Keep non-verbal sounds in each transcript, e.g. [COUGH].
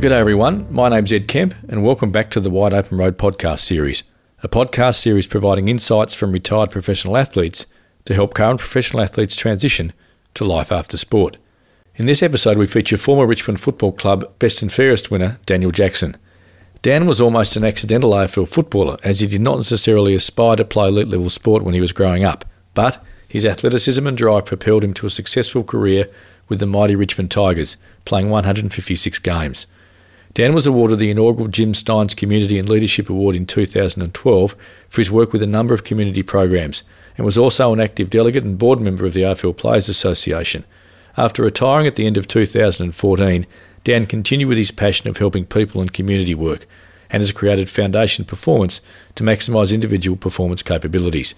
Good day, everyone. My name's Ed Kemp, and welcome back to the Wide Open Road podcast series, a podcast series providing insights from retired professional athletes to help current professional athletes transition to life after sport. In this episode, we feature former Richmond Football Club Best and Fairest winner Daniel Jackson. Dan was almost an accidental AFL footballer, as he did not necessarily aspire to play elite level sport when he was growing up, but his athleticism and drive propelled him to a successful career with the mighty Richmond Tigers, playing 156 games. Dan was awarded the inaugural Jim Stynes Community and Leadership Award in 2012 for his work with a number of community programs and was also an active delegate and board member of the AFL Players Association. After retiring at the end of 2014, Dan continued with his passion of helping people and community work and has created Foundation Performance to maximise individual performance capabilities.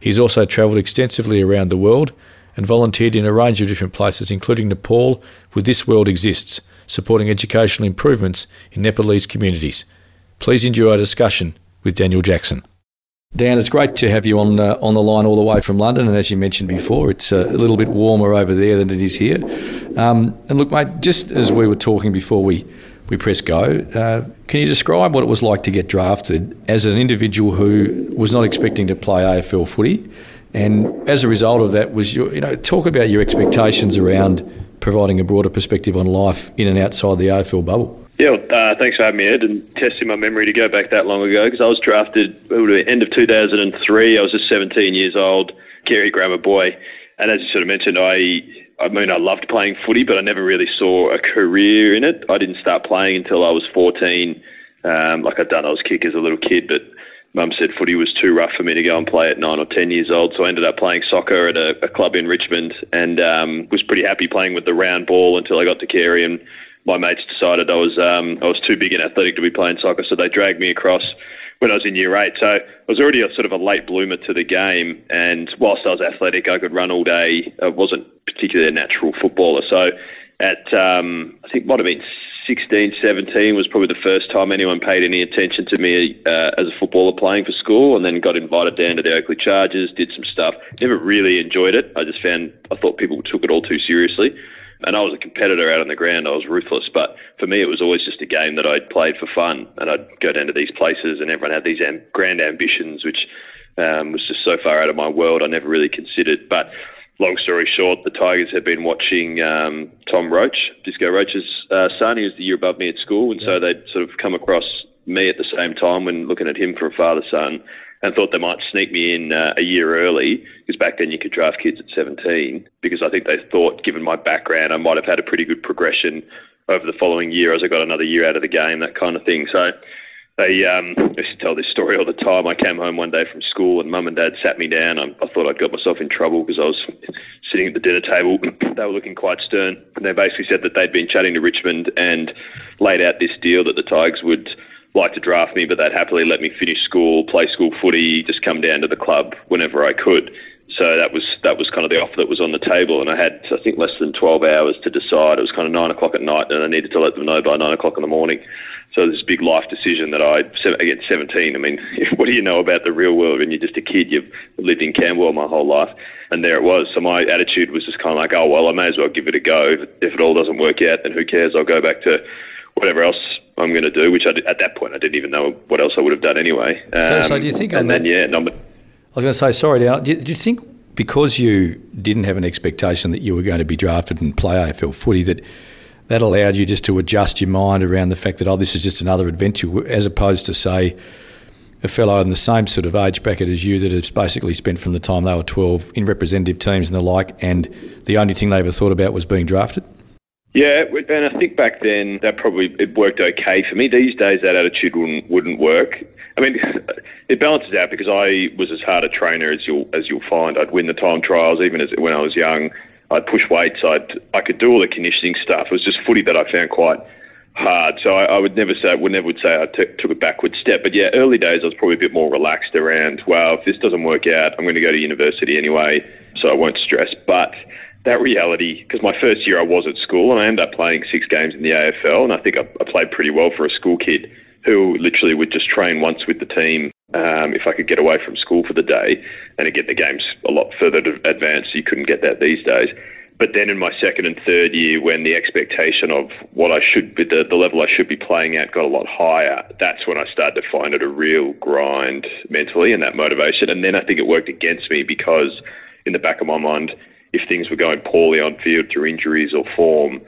He's also travelled extensively around the world and volunteered in a range of different places, including Nepal where This World Exists, supporting educational improvements in Nepalese communities. Please enjoy our discussion with Daniel Jackson. Dan, it's great to have you on uh, on the line all the way from London, and as you mentioned before, it's uh, a little bit warmer over there than it is here. Um, and look, mate, just as we were talking before we we press go, uh, can you describe what it was like to get drafted as an individual who was not expecting to play AFL footy, and as a result of that, was your you know talk about your expectations around providing a broader perspective on life in and outside the AFL bubble. Yeah, uh, thanks for having me, Ed, and testing my memory to go back that long ago because I was drafted at the end of 2003. I was just 17 years old, Carey grammar boy, and as you sort of mentioned, I I mean I loved playing footy, but I never really saw a career in it. I didn't start playing until I was 14. Um, like I'd done, I was kick as a little kid, but Mum said footy was too rough for me to go and play at nine or ten years old, so I ended up playing soccer at a, a club in Richmond, and um, was pretty happy playing with the round ball until I got to Carey and my mates decided I was um, I was too big and athletic to be playing soccer, so they dragged me across when I was in year eight. So I was already a sort of a late bloomer to the game, and whilst I was athletic, I could run all day. I wasn't particularly a natural footballer, so at um, I think might have been 16, 17 was probably the first time anyone paid any attention to me uh, as a footballer playing for school, and then got invited down to the Oakleigh Chargers, did some stuff. Never really enjoyed it. I just found I thought people took it all too seriously and I was a competitor out on the ground. I was ruthless, but for me, it was always just a game that I'd played for fun, and I'd go down to these places, and everyone had these am- grand ambitions, which um, was just so far out of my world. I never really considered, but. Long story short, the Tigers had been watching um, Tom Roach, Disco Roach's uh, son. He was the year above me at school, and yeah. so they'd sort of come across me at the same time when looking at him for a father-son and thought they might sneak me in uh, a year early because back then you could draft kids at 17 because I think they thought, given my background, I might have had a pretty good progression over the following year as I got another year out of the game, that kind of thing. So they um, used to tell this story all the time. I came home one day from school and mum and dad sat me down. I, I thought I'd got myself in trouble because I was sitting at the dinner table. they were looking quite stern. And they basically said that they'd been chatting to Richmond and laid out this deal that the Tigers would – like to draft me, but they'd happily let me finish school, play school footy, just come down to the club whenever I could. So that was that was kind of the offer that was on the table, and I had I think less than 12 hours to decide. It was kind of nine o'clock at night, and I needed to let them know by nine o'clock in the morning. So this big life decision that I again 17. I mean, [LAUGHS] what do you know about the real world when you're just a kid? You've lived in Camberwell my whole life, and there it was. So my attitude was just kind of like, oh well, I may as well give it a go. If it all doesn't work out, then who cares? I'll go back to whatever else I'm going to do, which I at that point I didn't even know what else I would have done anyway. Um, so, so, do you think? And then that, yeah, number. I was going to say sorry, Dan. Do do you think because you didn't have an expectation that you were going to be drafted and play AFL footy that that allowed you just to adjust your mind around the fact that oh this is just another adventure as opposed to say a fellow in the same sort of age bracket as you that has basically spent from the time they were 12 in representative teams and the like and the only thing they ever thought about was being drafted? Yeah, and I think back then that probably it worked okay for me. These days that attitude wouldn't wouldn't work. I mean, [LAUGHS] it balances out because I was as hard a trainer as you'll as you'll find. I'd win the time trials even as when I was young. I'd push weights. I'd I could do all the conditioning stuff. It was just footy that I found quite hard. So I, I would never say would never would say I t- took a backward step. But yeah, early days I was probably a bit more relaxed around. Well, if this doesn't work out, I'm going to go to university anyway, so I won't stress. But that reality, because my first year I was at school and I ended up playing six games in the AFL and I think I, I played pretty well for a school kid who literally would just train once with the team um, if I could get away from school for the day and get the games a lot further advanced. You couldn't get that these days. But then in my second and third year, when the expectation of what I should be, the, the level I should be playing at got a lot higher, that's when I started to find it a real grind mentally and that motivation. And then I think it worked against me because in the back of my mind, if things were going poorly on field through injuries or form,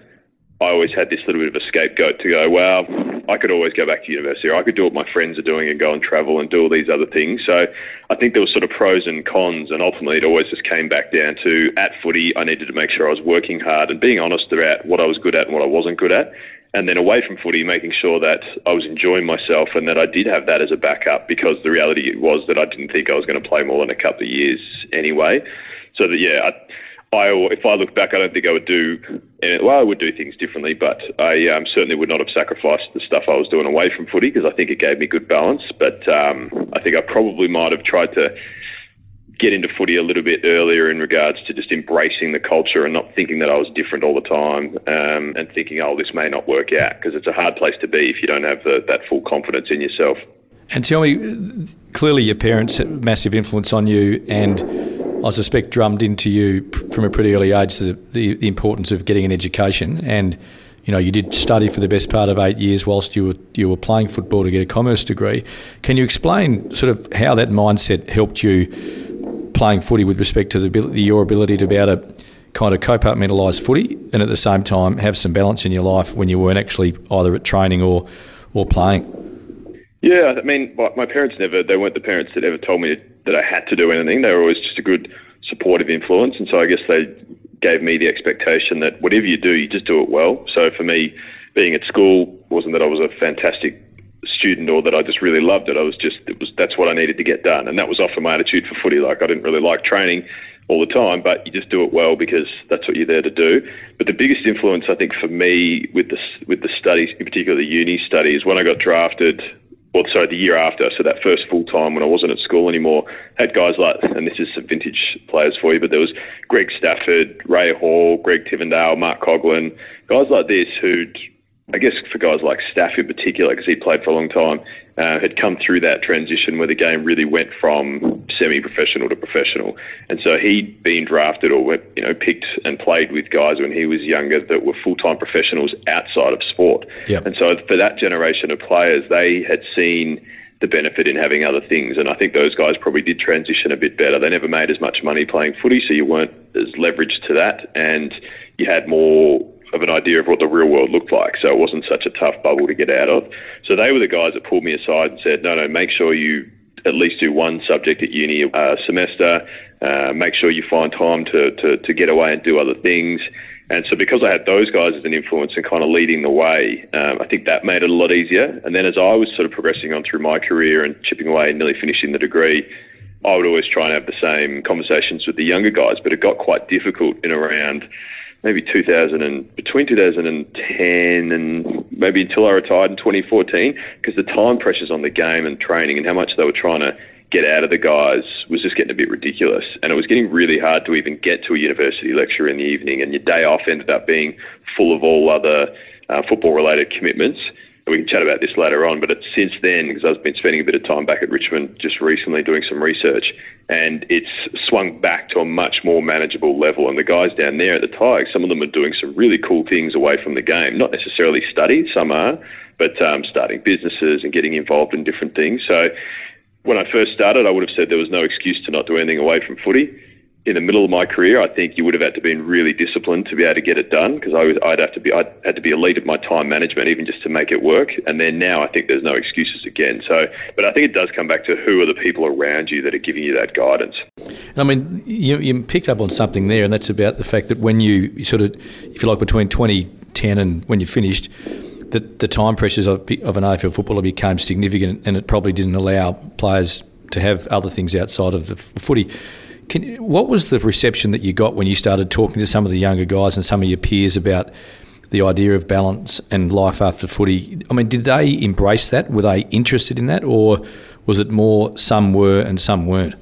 I always had this little bit of a scapegoat to go, well, I could always go back to university or I could do what my friends are doing and go and travel and do all these other things. So I think there was sort of pros and cons and ultimately it always just came back down to at footy, I needed to make sure I was working hard and being honest about what I was good at and what I wasn't good at. And then away from footy, making sure that I was enjoying myself and that I did have that as a backup because the reality was that I didn't think I was going to play more than a couple of years anyway. So that, yeah, I, I, if I look back, I don't think I would do. Well, I would do things differently, but I um, certainly would not have sacrificed the stuff I was doing away from footy because I think it gave me good balance. But um, I think I probably might have tried to get into footy a little bit earlier in regards to just embracing the culture and not thinking that I was different all the time um, and thinking, oh, this may not work out because it's a hard place to be if you don't have the, that full confidence in yourself. And tell me, clearly your parents had massive influence on you and I suspect drummed into you from a pretty early age the, the, the, importance of getting an education. And you know, you did study for the best part of eight years whilst you were you were playing football to get a commerce degree. Can you explain sort of how that mindset helped you playing footy with respect to the your ability to be able to kind of compartmentalise footy and at the same time have some balance in your life when you weren't actually either at training or or playing? Yeah, I mean, my parents never, they weren't the parents that ever told me that I had to do anything. They were always just a good supportive influence. And so I guess they gave me the expectation that whatever you do, you just do it well. So for me, being at school wasn't that I was a fantastic student or that I just really loved it. I was just, it was, that's what I needed to get done. And that was often my attitude for footy. Like I didn't really like training all the time, but you just do it well because that's what you're there to do. But the biggest influence, I think, for me with the with the studies, in particular the uni studies, when I got drafted well, sorry, the year after, so that first full time when I wasn't at school anymore, had guys like, and this is some vintage players for you, but there was Greg Stafford, Ray Hall, Greg Tivendale, Mark Coughlan, guys like this who'd I guess for guys like Staff in particular, because he played for a long time, uh, had come through that transition where the game really went from semi-professional to professional. And so he'd been drafted or went, you know picked and played with guys when he was younger that were full-time professionals outside of sport. Yep. And so for that generation of players, they had seen the benefit in having other things. And I think those guys probably did transition a bit better. They never made as much money playing footy, so you weren't as leveraged to that, and you had more of an idea of what the real world looked like. So it wasn't such a tough bubble to get out of. So they were the guys that pulled me aside and said, no, no, make sure you at least do one subject at uni a uh, semester. Uh, make sure you find time to, to, to get away and do other things. And so because I had those guys as an influence and kind of leading the way, um, I think that made it a lot easier. And then as I was sort of progressing on through my career and chipping away and nearly finishing the degree, I would always try and have the same conversations with the younger guys, but it got quite difficult in around maybe 2000 and between 2010 and maybe until I retired in 2014 because the time pressures on the game and training and how much they were trying to get out of the guys was just getting a bit ridiculous. And it was getting really hard to even get to a university lecture in the evening and your day off ended up being full of all other uh, football related commitments we can chat about this later on, but it's since then, because I've been spending a bit of time back at Richmond just recently doing some research, and it's swung back to a much more manageable level. And the guys down there at the Tigers, some of them are doing some really cool things away from the game. Not necessarily study, some are, but um, starting businesses and getting involved in different things. So when I first started, I would have said there was no excuse to not do anything away from footy in the middle of my career, I think you would have had to been really disciplined to be able to get it done because I was, I'd have to be, I had to be elite at my time management even just to make it work. And then now I think there's no excuses again. So, but I think it does come back to who are the people around you that are giving you that guidance. I mean, you, you picked up on something there, and that's about the fact that when you sort of, if you like, between 2010 and when you finished, the, the time pressures of, of an AFL footballer became significant, and it probably didn't allow players to have other things outside of the footy. Can, what was the reception that you got when you started talking to some of the younger guys and some of your peers about the idea of balance and life after footy? I mean, did they embrace that? Were they interested in that, or was it more some were and some weren't?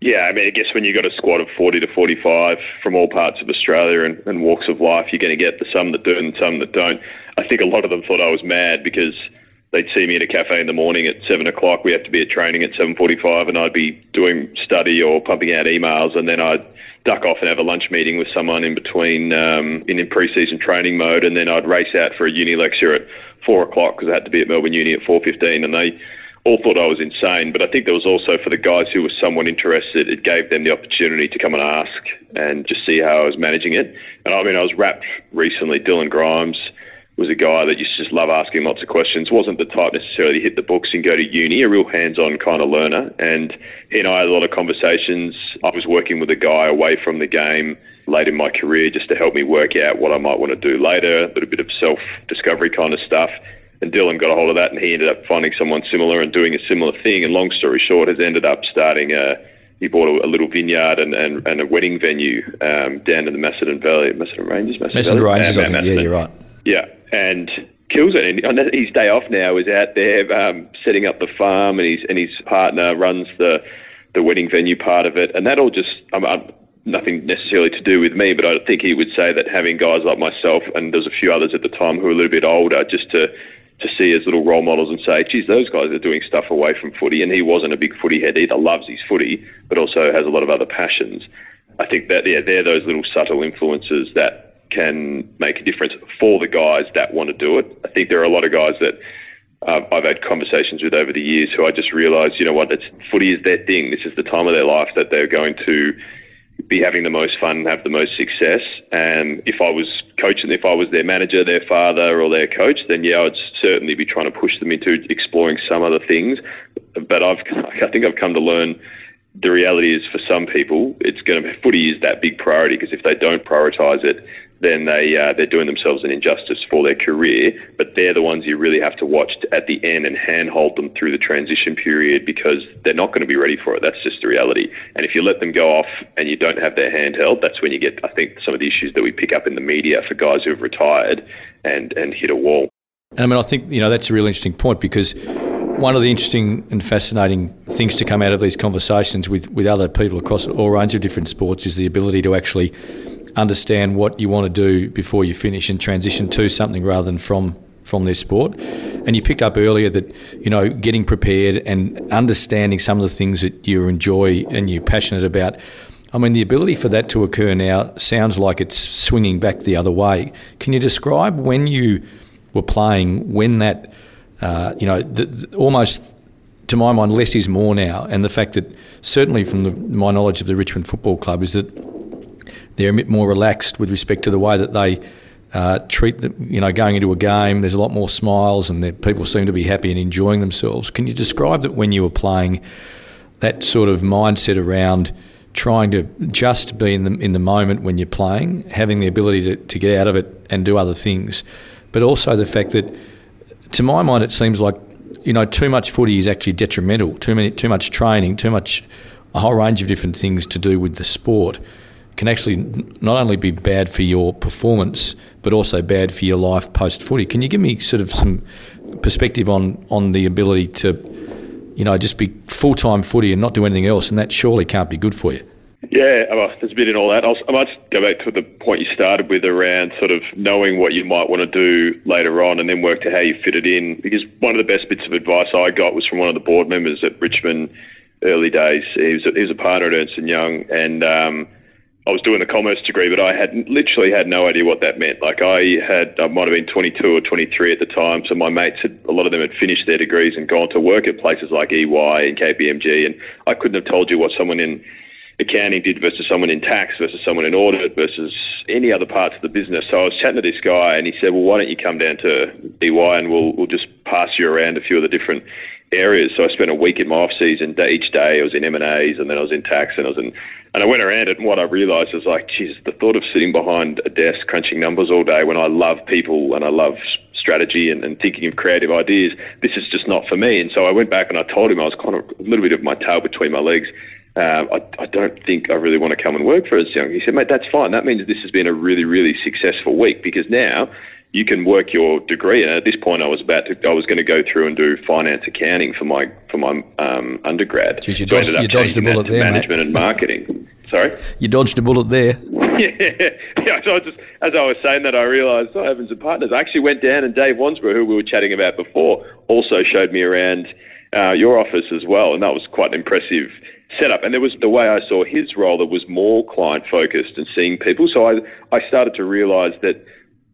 Yeah, I mean, I guess when you've got a squad of 40 to 45 from all parts of Australia and, and walks of life, you're going to get the some that do and some that don't. I think a lot of them thought I was mad because they'd see me in a cafe in the morning at seven o'clock. We had to be at training at seven forty-five, and I'd be doing study or pumping out emails, and then I'd duck off and have a lunch meeting with someone in between um, in, in pre-season training mode, and then I'd race out for a uni lecture at four o'clock because I had to be at Melbourne Uni at four fifteen, and they all thought I was insane. But I think there was also for the guys who were somewhat interested, it gave them the opportunity to come and ask and just see how I was managing it. And I mean, I was wrapped recently. Dylan Grimes was a guy that used to just love asking lots of questions. wasn't the type necessarily to hit the books and go to uni. A real hands-on kind of learner. And he and I had a lot of conversations. I was working with a guy away from the game late in my career just to help me work out what I might want to do later. A little bit of self-discovery kind of stuff. And Dylan got a hold of that, and he ended up finding someone similar and doing a similar thing. And long story short, has ended up starting a he bought a, a, little vineyard and, and, and a wedding venue um, down in the Macedon Valley, Macedon Ranges, Macedon, Macedon Ranges. Um, yeah, you're right. Yeah, and kills it. And his day off now is out there um, setting up the farm, and his and his partner runs the the wedding venue part of it, and that all just I'm, I'm, nothing necessarily to do with me, but I think he would say that having guys like myself and there's a few others at the time who are a little bit older, just to to see as little role models and say, geez, those guys are doing stuff away from footy, and he wasn't a big footy head either. Loves his footy, but also has a lot of other passions. I think that yeah, they're those little subtle influences that can make a difference for the guys that want to do it. I think there are a lot of guys that uh, I've had conversations with over the years who I just realised, you know what, it's, footy is their thing. This is the time of their life that they're going to be having the most fun and have the most success. And if I was coaching, if I was their manager, their father or their coach, then yeah, I'd certainly be trying to push them into exploring some other things. But I've, [LAUGHS] I think I've come to learn the reality is for some people, it's going to be, footy is that big priority because if they don't prioritise it, then they uh, they're doing themselves an injustice for their career. But they're the ones you really have to watch at the end and handhold them through the transition period because they're not going to be ready for it. That's just the reality. And if you let them go off and you don't have their hand held, that's when you get, I think, some of the issues that we pick up in the media for guys who have retired and and hit a wall. I mean, I think you know that's a really interesting point because one of the interesting and fascinating things to come out of these conversations with, with other people across all range of different sports is the ability to actually understand what you want to do before you finish and transition to something rather than from from their sport. And you picked up earlier that you know getting prepared and understanding some of the things that you enjoy and you're passionate about. I mean, the ability for that to occur now sounds like it's swinging back the other way. Can you describe when you were playing when that, uh, you know, the, the, almost to my mind, less is more now, and the fact that certainly from the, my knowledge of the Richmond Football Club is that they're a bit more relaxed with respect to the way that they uh, treat the, you know, going into a game. There's a lot more smiles, and people seem to be happy and enjoying themselves. Can you describe that when you were playing, that sort of mindset around trying to just be in the in the moment when you're playing, having the ability to, to get out of it and do other things, but also the fact that, to my mind, it seems like you know too much footy is actually detrimental. Too many, too much training, too much, a whole range of different things to do with the sport can actually not only be bad for your performance, but also bad for your life post footy. Can you give me sort of some perspective on, on the ability to, you know, just be full time footy and not do anything else? And that surely can't be good for you. Yeah, well, there's a bit in all that. I'll, I might go back to the point you started with around sort of knowing what you might want to do later on and then work to how you fit it in. Because one of the best bits of advice I got was from one of the board members at Richmond early days. He was a, he was a partner at Ernst & Young and um, I was doing a commerce degree, but I had literally had no idea what that meant. Like I had, I might have been 22 or 23 at the time. So my mates had, a lot of them had finished their degrees and gone to work at places like EY and KPMG. And I couldn't have told you what someone in accounting did versus someone in tax versus someone in audit versus any other parts of the business. So I was chatting to this guy and he said, well, why don't you come down to EY and we'll, we'll just pass you around a few of the different areas. So I spent a week in my off season. Each day I was in M&As and then I was in tax and I was in and I went around it, and what I realised was like, geez, the thought of sitting behind a desk crunching numbers all day when I love people and I love strategy and, and thinking of creative ideas, this is just not for me. And so I went back and I told him I was kind of a little bit of my tail between my legs. Um, I, I, don't think I really want to come and work for Ernst Young. He said, mate, that's fine. That means this has been a really, really successful week because now you can work your degree. And at this point, I was about to, I was going to go through and do finance accounting for my for my um, undergrad. Jeez, you, so dodged, you dodged a bullet there, management mate. and marketing. [LAUGHS] Sorry, you dodged a bullet there. [LAUGHS] yeah, yeah. So I just, as I was saying that, I realised, oh, Evans and Partners. I actually went down and Dave Wansborough, who we were chatting about before, also showed me around uh, your office as well, and that was quite an impressive setup. And there was the way I saw his role that was more client focused and seeing people. So I, I started to realise that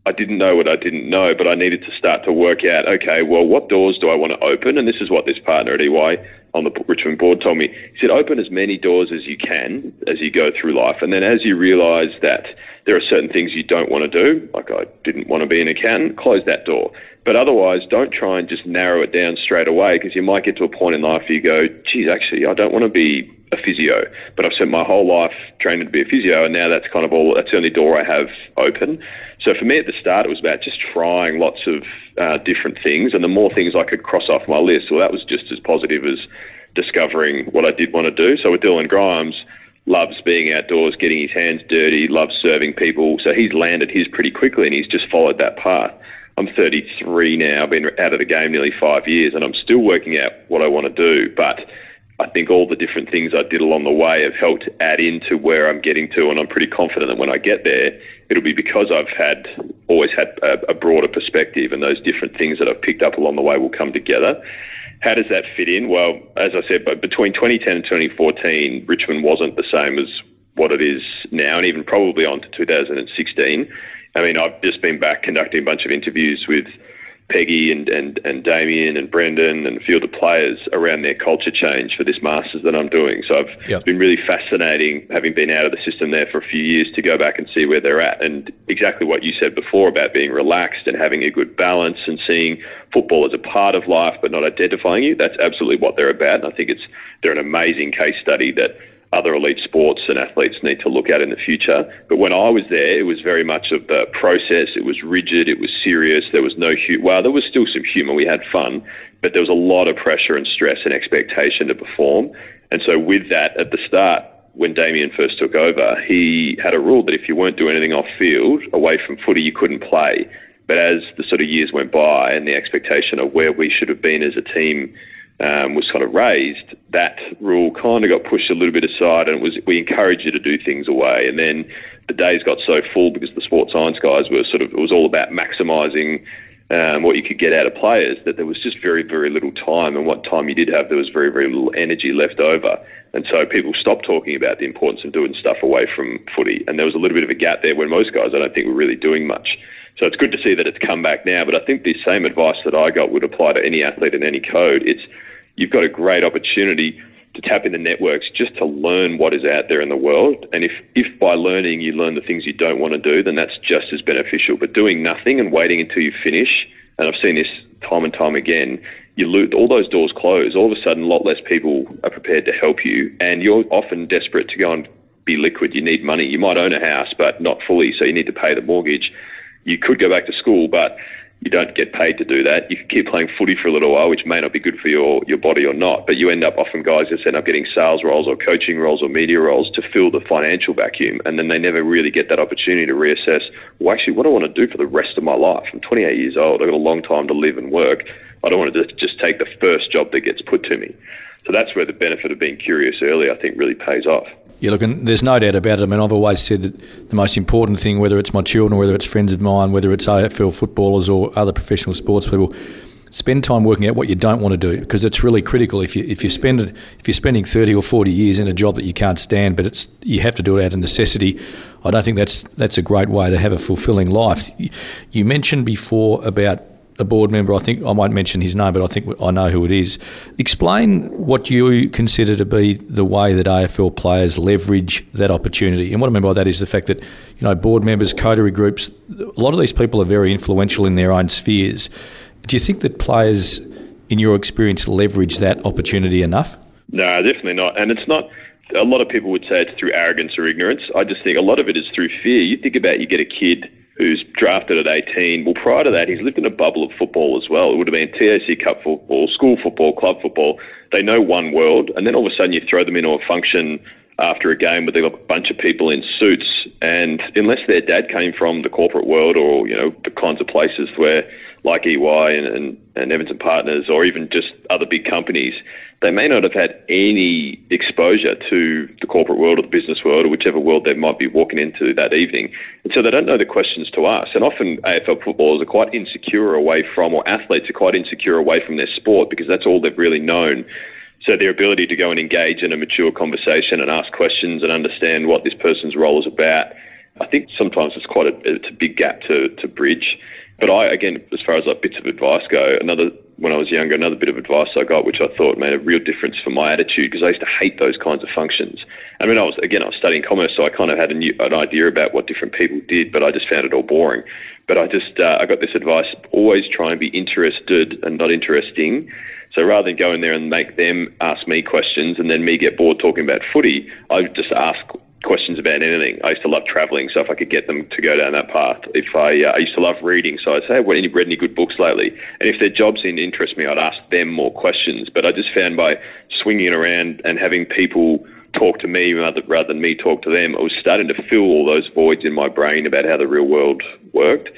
I didn't know what I didn't know, but I needed to start to work out, okay, well, what doors do I want to open? And this is what this partner at EY on the Richmond board told me. He said, open as many doors as you can as you go through life. And then as you realise that there are certain things you don't want to do, like I didn't want to be an accountant, close that door. But otherwise, don't try and just narrow it down straight away because you might get to a point in life where you go, geez, actually, I don't want to be a physio, but I've spent my whole life training to be a physio, and now that's kind of all. That's the only door I have open. So for me at the start, it was about just trying lots of uh, different things, and the more things I could cross off my list, well, that was just as positive as discovering what I did want to do. So with Dylan Grimes, loves being outdoors, getting his hands dirty, loves serving people. So he's landed his pretty quickly, and he's just followed that path. I'm 33 now, been out of the game nearly five years, and I'm still working out what I want to do, but I think all the different things I did along the way have helped add into where I'm getting to, and I'm pretty confident that when I get there, it'll be because I've had always had a, a, broader perspective, and those different things that I've picked up along the way will come together. How does that fit in? Well, as I said, but between 2010 and 2014, Richmond wasn't the same as what it is now, and even probably on to 2016. I mean, I've just been back conducting a bunch of interviews with Peggy and, and, and Damien and Brendan and a few of the players around their culture change for this Masters that I'm doing. So I've yep. been really fascinating, having been out of the system there for a few years, to go back and see where they're at. And exactly what you said before about being relaxed and having a good balance and seeing football as a part of life but not identifying you, that's absolutely what they're about. And I think it's they're an amazing case study that other elite sports and athletes need to look at in the future. But when I was there, it was very much of the process. It was rigid. It was serious. There was no humor. Well, there was still some humour. We had fun, but there was a lot of pressure and stress and expectation to perform. And so with that, at the start, when Damien first took over, he had a rule that if you weren't doing anything off field, away from footy, you couldn't play. But as the sort of years went by and the expectation of where we should have been as a team um, was kind of raised, that rule kind of got pushed a little bit aside, and was we encourage you to do things away. And then the days got so full because the sports science guys were sort of it was all about maximising um, what you could get out of players that there was just very very little time, and what time you did have, there was very very little energy left over. And so people stopped talking about the importance of doing stuff away from footy, and there was a little bit of a gap there when most guys I don't think were really doing much. So it's good to see that it's come back now. But I think the same advice that I got would apply to any athlete in any code. It's you've got a great opportunity to tap into networks just to learn what is out there in the world. And if, if by learning you learn the things you don't want to do, then that's just as beneficial. But doing nothing and waiting until you finish, and I've seen this time and time again, you lose, all those doors close. All of a sudden, a lot less people are prepared to help you, and you're often desperate to go and be liquid. You need money. You might own a house, but not fully, so you need to pay the mortgage. You could go back to school, but you don't get paid to do that. You can keep playing footy for a little while, which may not be good for your, your body or not, but you end up often guys just end up getting sales roles or coaching roles or media roles to fill the financial vacuum, and then they never really get that opportunity to reassess, well, actually, what do I want to do for the rest of my life? I'm 28 years old. I've got a long time to live and work. I don't want to just take the first job that gets put to me. So that's where the benefit of being curious early, I think, really pays off. Yeah, look, and there's no doubt about it. I mean, I've always said that the most important thing, whether it's my children, whether it's friends of mine, whether it's AFL footballers or other professional sports people, spend time working out what you don't want to do because it's really critical. If you if you spend if you're spending 30 or 40 years in a job that you can't stand, but it's you have to do it out of necessity, I don't think that's that's a great way to have a fulfilling life. You mentioned before about a board member. I think I might mention his name, but I think I know who it is. Explain what you consider to be the way that AFL players leverage that opportunity. And what I mean by that is the fact that you know board members, coterie groups, a lot of these people are very influential in their own spheres. Do you think that players, in your experience, leverage that opportunity enough? No, definitely not. And it's not a lot of people would say it's through arrogance or ignorance. I just think a lot of it is through fear. You think about you get a kid who's drafted at 18. Well, prior to that, he's lived in a bubble of football as well. It would have been TAC Cup football, school football, club football. They know one world, and then all of a sudden you throw them into a function after a game got a bunch of people in suits, and unless their dad came from the corporate world or you know the kinds of places where like EY and, and, and Evans and Partners or even just other big companies, they may not have had any exposure to the corporate world or the business world or whichever world they might be walking into that evening. And so they don't know the questions to ask. And often AFL footballers are quite insecure away from, or athletes are quite insecure away from their sport because that's all they've really known. So their ability to go and engage in a mature conversation and ask questions and understand what this person's role is about, I think sometimes it's quite a, it's a big gap to, to bridge. But I, again, as far as like bits of advice go, another when I was younger, another bit of advice I got, which I thought made a real difference for my attitude, because I used to hate those kinds of functions. I mean, I was again, I was studying commerce, so I kind of had new, an idea about what different people did, but I just found it all boring. But I just, uh, I got this advice: always try and be interested and not interesting. So rather than go in there and make them ask me questions and then me get bored talking about footy, I just ask questions about anything. I used to love travelling, so if I could get them to go down that path. If I, uh, I used to love reading, so I'd say, have you read any good books lately? And if their jobs didn't interest me, I'd ask them more questions. But I just found by swinging around and having people talk to me rather, rather than me talk to them, I was starting to fill all those voids in my brain about how the real world worked.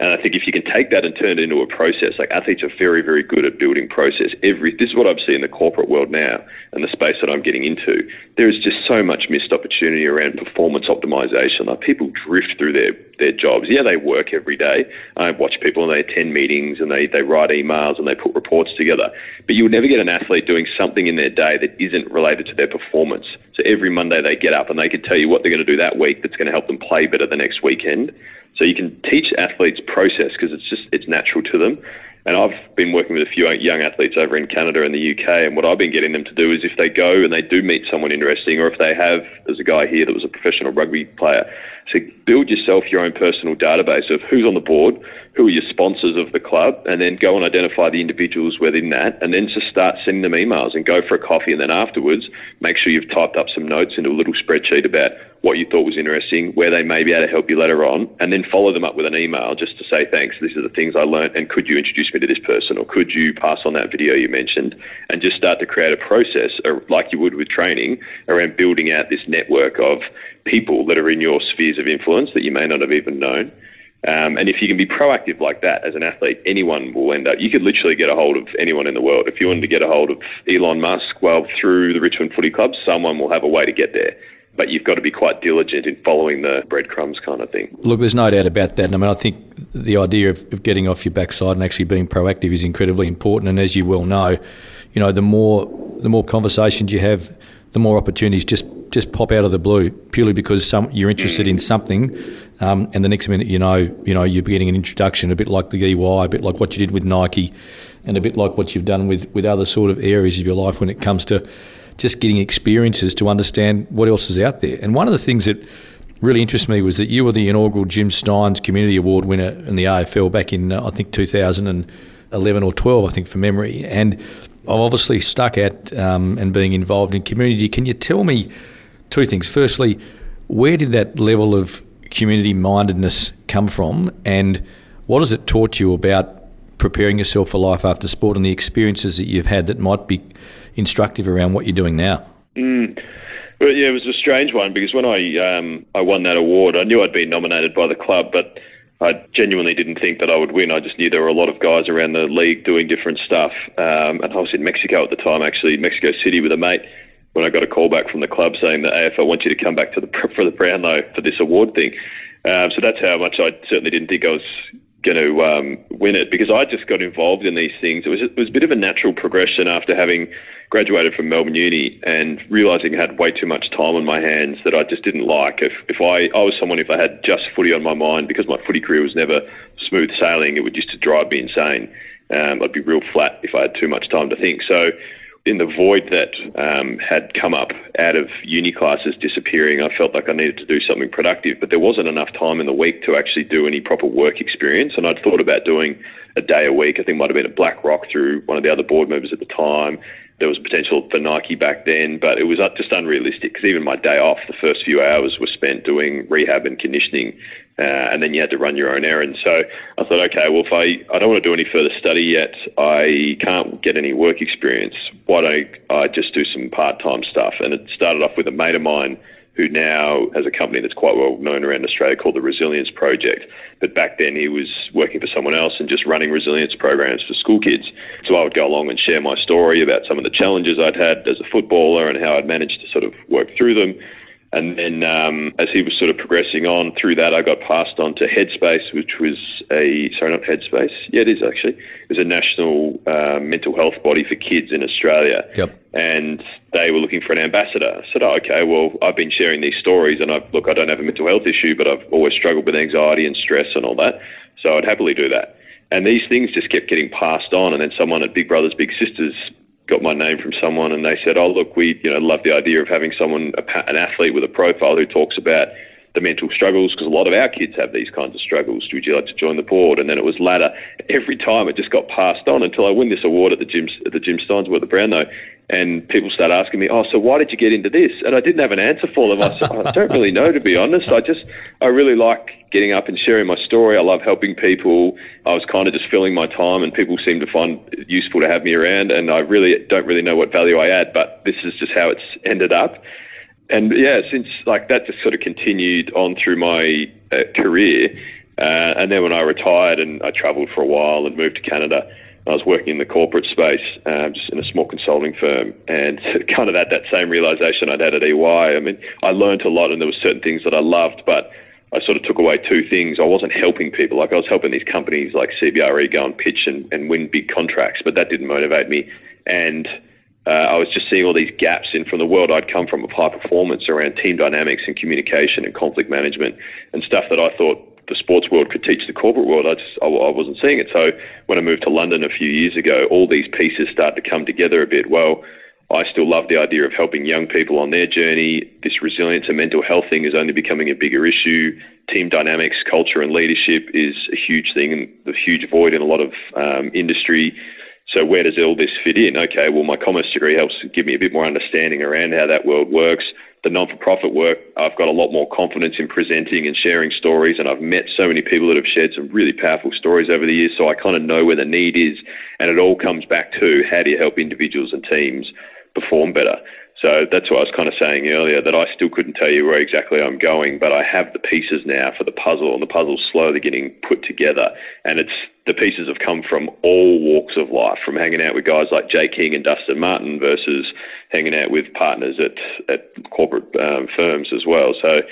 And I think if you can take that and turn it into a process, like athletes are very, very good at building process. Every this is what I've seen in the corporate world now and the space that I'm getting into. There is just so much missed opportunity around performance optimization. Like people drift through their their jobs. Yeah, they work every day. I watch people and they attend meetings and they, they write emails and they put reports together. But you would never get an athlete doing something in their day that isn't related to their performance. So every Monday they get up and they can tell you what they're going to do that week that's going to help them play better the next weekend. So you can teach athletes process because it's just it's natural to them. And I've been working with a few young athletes over in Canada and the UK, and what I've been getting them to do is if they go and they do meet someone interesting, or if they have, there's a guy here that was a professional rugby player, so build yourself your own personal database of who's on the board, who are your sponsors of the club, and then go and identify the individuals within that, and then just start sending them emails and go for a coffee, and then afterwards, make sure you've typed up some notes into a little spreadsheet about what you thought was interesting, where they may be able to help you later on, and then follow them up with an email just to say thanks. These are the things I learned, and could you introduce me to this person, or could you pass on that video you mentioned, and just start to create a process uh, like you would with training around building out this network of people that are in your spheres of influence that you may not have even known. Um, and if you can be proactive like that as an athlete, anyone will end up. You could literally get a hold of anyone in the world. If you wanted to get a hold of Elon Musk, well, through the Richmond Footy Club, someone will have a way to get there but you've got to be quite diligent in following the breadcrumbs kind of thing. Look, there's no doubt about that. I mean, I think the idea of, of, getting off your backside and actually being proactive is incredibly important. And as you well know, you know, the more the more conversations you have, the more opportunities just just pop out of the blue purely because some you're interested in something, um, and the next minute you know you know you're getting an introduction, a bit like the EY, a bit like what you did with Nike, and a bit like what you've done with with other sort of areas of your life when it comes to just getting experiences to understand what else is out there. And one of the things that really interests me was that you were the inaugural Jim Stynes Community Award winner in the AFL back in uh, I think 2011 or 12, I think from memory, and I've obviously stuck at um, and being involved in community. Can you tell me two things? Firstly, where did that level of community mindedness come from, and what has it taught you about preparing yourself for life after sport and the experiences that you've had that might be instructive around what you're doing now? Mm. Well, yeah, it was a strange one because when I um, I won that award, I knew I'd been nominated by the club, but I genuinely didn't think that I would win. I just knew there were a lot of guys around the league doing different stuff. Um, and I was in Mexico at the time, actually, Mexico City with a mate, when I got a call back from the club saying that AFL wants you to come back to the [LAUGHS] for the Brownlow for this award thing. Um, so that's how much I certainly didn't think I was going to um, win it because I just got involved in these things. It was, it was a bit of a natural progression after having graduated from Melbourne Uni and realising I had way too much time on my hands that I just didn't like. If, if I, I was someone, if I had just footy on my mind, because my footy career was never smooth sailing, it would just drive me insane. Um, I'd be real flat if I had too much time to think. So in the void that um, had come up out of uni classes disappearing, I felt like I needed to do something productive, but there wasn't enough time in the week to actually do any proper work experience. And I'd thought about doing a day a week. I think might have been at BlackRock through one of the other board members at the time. There was potential for Nike back then, but it was just unrealistic because even my day off, the first few hours were spent doing rehab and conditioning uh, and then you had to run your own errands. So I thought, okay, well, if I, I don't want to do any further study yet, I can't get any work experience. Why don't I just do some part-time stuff? And it started off with a mate of mine who now has a company that's quite well known around Australia called the Resilience Project. But back then he was working for someone else and just running resilience programs for school kids. So I would go along and share my story about some of the challenges I'd had as a footballer and how I'd managed to sort of work through them. And then um, as he was sort of progressing on through that, I got passed on to Headspace, which was a, sorry, not Headspace. Yeah, it is actually. It was a national uh, mental health body for kids in Australia. Yep. And they were looking for an ambassador. I said, oh, okay, well, I've been sharing these stories and I look, I don't have a mental health issue, but I've always struggled with anxiety and stress and all that. So I'd happily do that. And these things just kept getting passed on. And then someone at Big Brothers Big Sisters got my name from someone and they said, oh, look, we you know love the idea of having someone, an athlete with a profile who talks about the mental struggles because a lot of our kids have these kinds of struggles. Would you like to join the board? And then it was ladder. Every time it just got passed on until I win this award at the Jim, at the Jim Stynes at the. And people start asking me, oh, so why did you get into this? And I didn't have an answer for them. I, said, I don't really know, to be honest. I just, I really like getting up and sharing my story. I love helping people. I was kind of just filling my time and people seem to find it useful to have me around. And I really don't really know what value I add, but this is just how it's ended up. And yeah, since like that just sort of continued on through my uh, career. Uh, and then when I retired and I travelled for a while and moved to Canada, I was working in the corporate space, um, just in a small consulting firm, and [LAUGHS] kind of had that same realization I'd had at EY. I mean, I learned a lot, and there were certain things that I loved, but I sort of took away two things. I wasn't helping people. Like I was helping these companies like CBRE go and pitch and, and win big contracts, but that didn't motivate me. And uh, I was just seeing all these gaps in from the world I'd come from of high performance around team dynamics and communication and conflict management and stuff that I thought the sports world could teach the corporate world. I just I, I, wasn't seeing it. So when I moved to London a few years ago, all these pieces start to come together a bit. Well, I still love the idea of helping young people on their journey. This resilience and mental health thing is only becoming a bigger issue. Team dynamics, culture, and leadership is a huge thing and a huge void in a lot of um, industry. So where does all this fit in? Okay, well, my commerce degree helps give me a bit more understanding around how that world works the non-for-profit work, I've got a lot more confidence in presenting and sharing stories, and I've met so many people that have shared some really powerful stories over the years, so I kind of know where the need is, and it all comes back to how do you help individuals and teams perform better. So that's what I was kind of saying earlier, that I still couldn't tell you where exactly I'm going, but I have the pieces now for the puzzle, and the puzzle's slowly getting put together. And it's the pieces have come from all walks of life, from hanging out with guys like Jake King and Dustin Martin versus hanging out with partners at, at corporate um, firms as well. So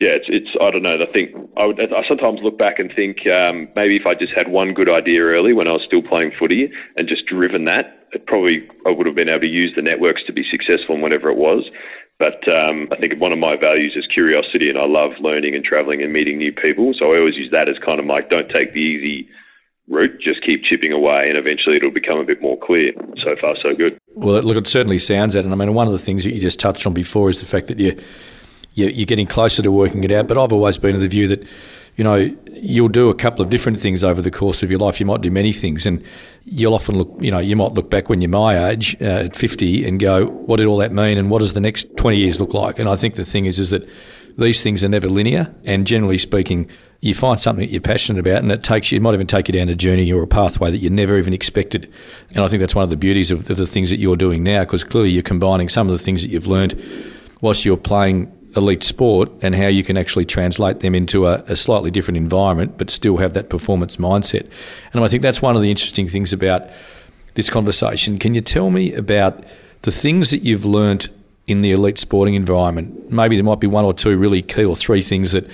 yeah, it's, it's I don't know. I think I, would, I sometimes look back and think um, maybe if I just had one good idea early when I was still playing footy and just driven that, it probably I would have been able to use the networks to be successful in whatever it was. But um, I think one of my values is curiosity, and I love learning and traveling and meeting new people. So I always use that as kind of like don't take the easy route, just keep chipping away, and eventually it'll become a bit more clear. So far, so good. Well, look, it certainly sounds that, and I mean, one of the things that you just touched on before is the fact that you you're getting closer to working it out. But I've always been of the view that you know, you'll do a couple of different things over the course of your life. You might do many things, and you'll often look, you know, you might look back when you're my age uh, at 50 and go, what did all that mean, and what does the next 20 years look like? And I think the thing is, is that these things are never linear, and generally speaking, you find something that you're passionate about, and it takes you, it might even take you down a journey or a pathway that you never even expected. And I think that's one of the beauties of, of the things that you're doing now, because clearly you're combining some of the things that you've learned whilst you're playing elite sport and how you can actually translate them into a, a, slightly different environment but still have that performance mindset. And I think that's one of the interesting things about this conversation. Can you tell me about the things that you've learnt in the elite sporting environment? Maybe there might be one or two really key or three things that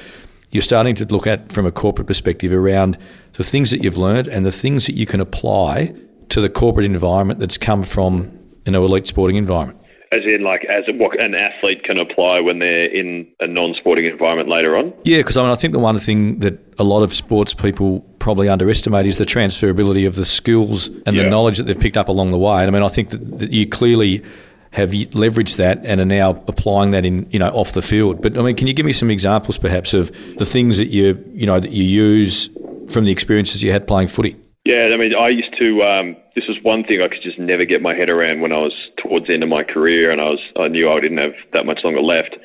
you're starting to look at from a corporate perspective around the things that you've learned and the things that you can apply to the corporate environment that's come from an elite sporting environment. As in, like, as what an athlete can apply when they're in a non-sporting environment later on. Yeah, because I mean, I think the one thing that a lot of sports people probably underestimate is the transferability of the skills and yeah. the knowledge that they've picked up along the way. And I mean, I think that, that you clearly have leveraged that and are now applying that in you know off the field. But I mean, can you give me some examples, perhaps, of the things that you you know that you use from the experiences you had playing footy? Yeah, I mean, I used to. Um, this was one thing I could just never get my head around when I was towards the end of my career, and I was I knew I didn't have that much longer left.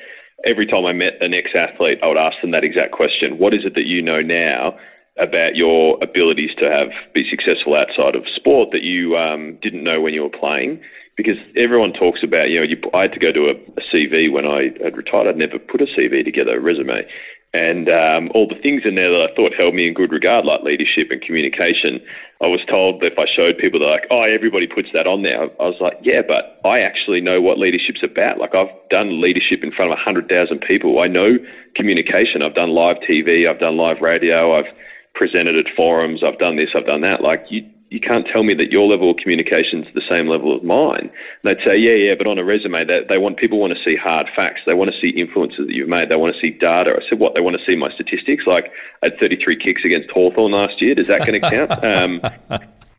Every time I met an ex-athlete, I would ask them that exact question: What is it that you know now about your abilities to have be successful outside of sport that you um, didn't know when you were playing? Because everyone talks about, you know, you, I had to go to a, a CV when I had retired. I'd never put a CV together, a resume and um, all the things in there that I thought held me in good regard, like leadership and communication. I was told that if I showed people, they're like, "Oh, everybody puts that on there." I was like, "Yeah, but I actually know what leadership's about. Like, I've done leadership in front of hundred thousand people. I know communication. I've done live TV. I've done live radio. I've presented at forums. I've done this. I've done that. Like, you you can't tell me that your level of communication is the same level as mine. And they'd say, yeah, yeah, but on a resume, they, they want people want to see hard facts. They want to see influences that you've made. They want to see data. I said, what? They want to see my statistics. Like I had 33 kicks against Hawthorn last year. Does that going to count? [LAUGHS] Um,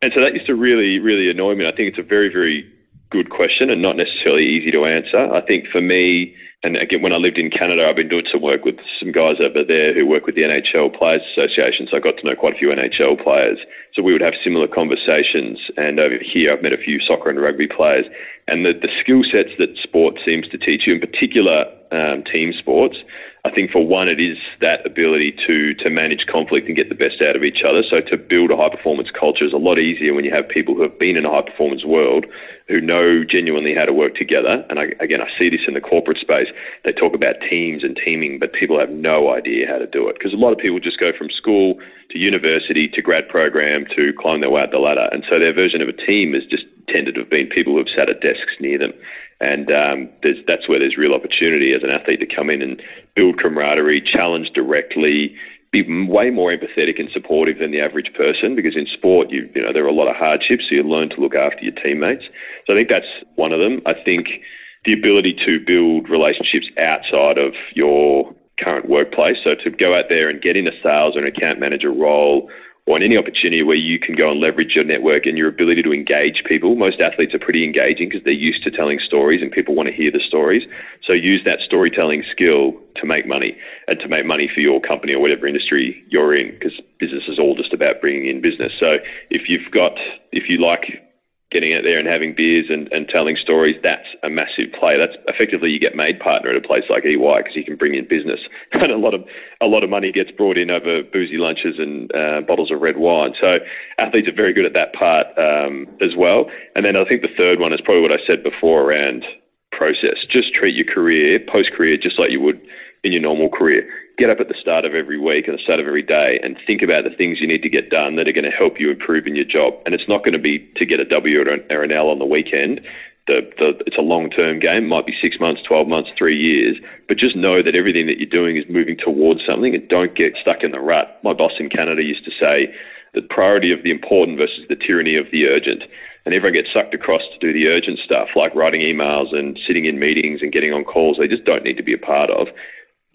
and so that used to really, really annoy me. I think it's a very, very good question and not necessarily easy to answer. I think for me, and again, when I lived in Canada, I've been doing some work with some guys over there who work with the NHL Players Association. So I got to know quite a few NHL players. So we would have similar conversations. And over here, I've met a few soccer and rugby players. And the, the skill sets that sport seems to teach you, in particular um, team sports, I think for one, it is that ability to to manage conflict and get the best out of each other. So to build a high performance culture is a lot easier when you have people who have been in a high performance world who know genuinely how to work together. And I, again, I see this in the corporate space. They talk about teams and teaming, but people have no idea how to do it because a lot of people just go from school to university to grad program to climb their way up the ladder. And so their version of a team is just tended to have been people who have sat at desks near them. And um, that's where there's real opportunity as an athlete to come in and build camaraderie, challenge directly, be way more empathetic and supportive than the average person because in sport, you, you know, there are a lot of hardships, so you learn to look after your teammates. So I think that's one of them. I think the ability to build relationships outside of your current workplace. So to go out there and get in a sales or an account manager role on any opportunity where you can go and leverage your network and your ability to engage people. Most athletes are pretty engaging because they're used to telling stories and people want to hear the stories. So use that storytelling skill to make money and to make money for your company or whatever industry you're in because business is all just about bringing in business. So if you've got, if you like getting out there and having beers and, and telling stories, that's a massive play. That's effectively you get made partner at a place like EY because you can bring in business, [LAUGHS] and a lot of a lot of money gets brought in over boozy lunches and uh, bottles of red wine. So athletes are very good at that part um, as well. And then I think the third one is probably what I said before around process. Just treat your career, post career, just like you would in your normal career get up at the start of every week and the start of every day and think about the things you need to get done that are going to help you improve in your job. And it's not going to be to get a W or an, L on the weekend. The, the, it's a long-term game. It might be six months, 12 months, three years. But just know that everything that you're doing is moving towards something and don't get stuck in the rut. My boss in Canada used to say the priority of the important versus the tyranny of the urgent. And everyone gets sucked across to do the urgent stuff like writing emails and sitting in meetings and getting on calls they just don't need to be a part of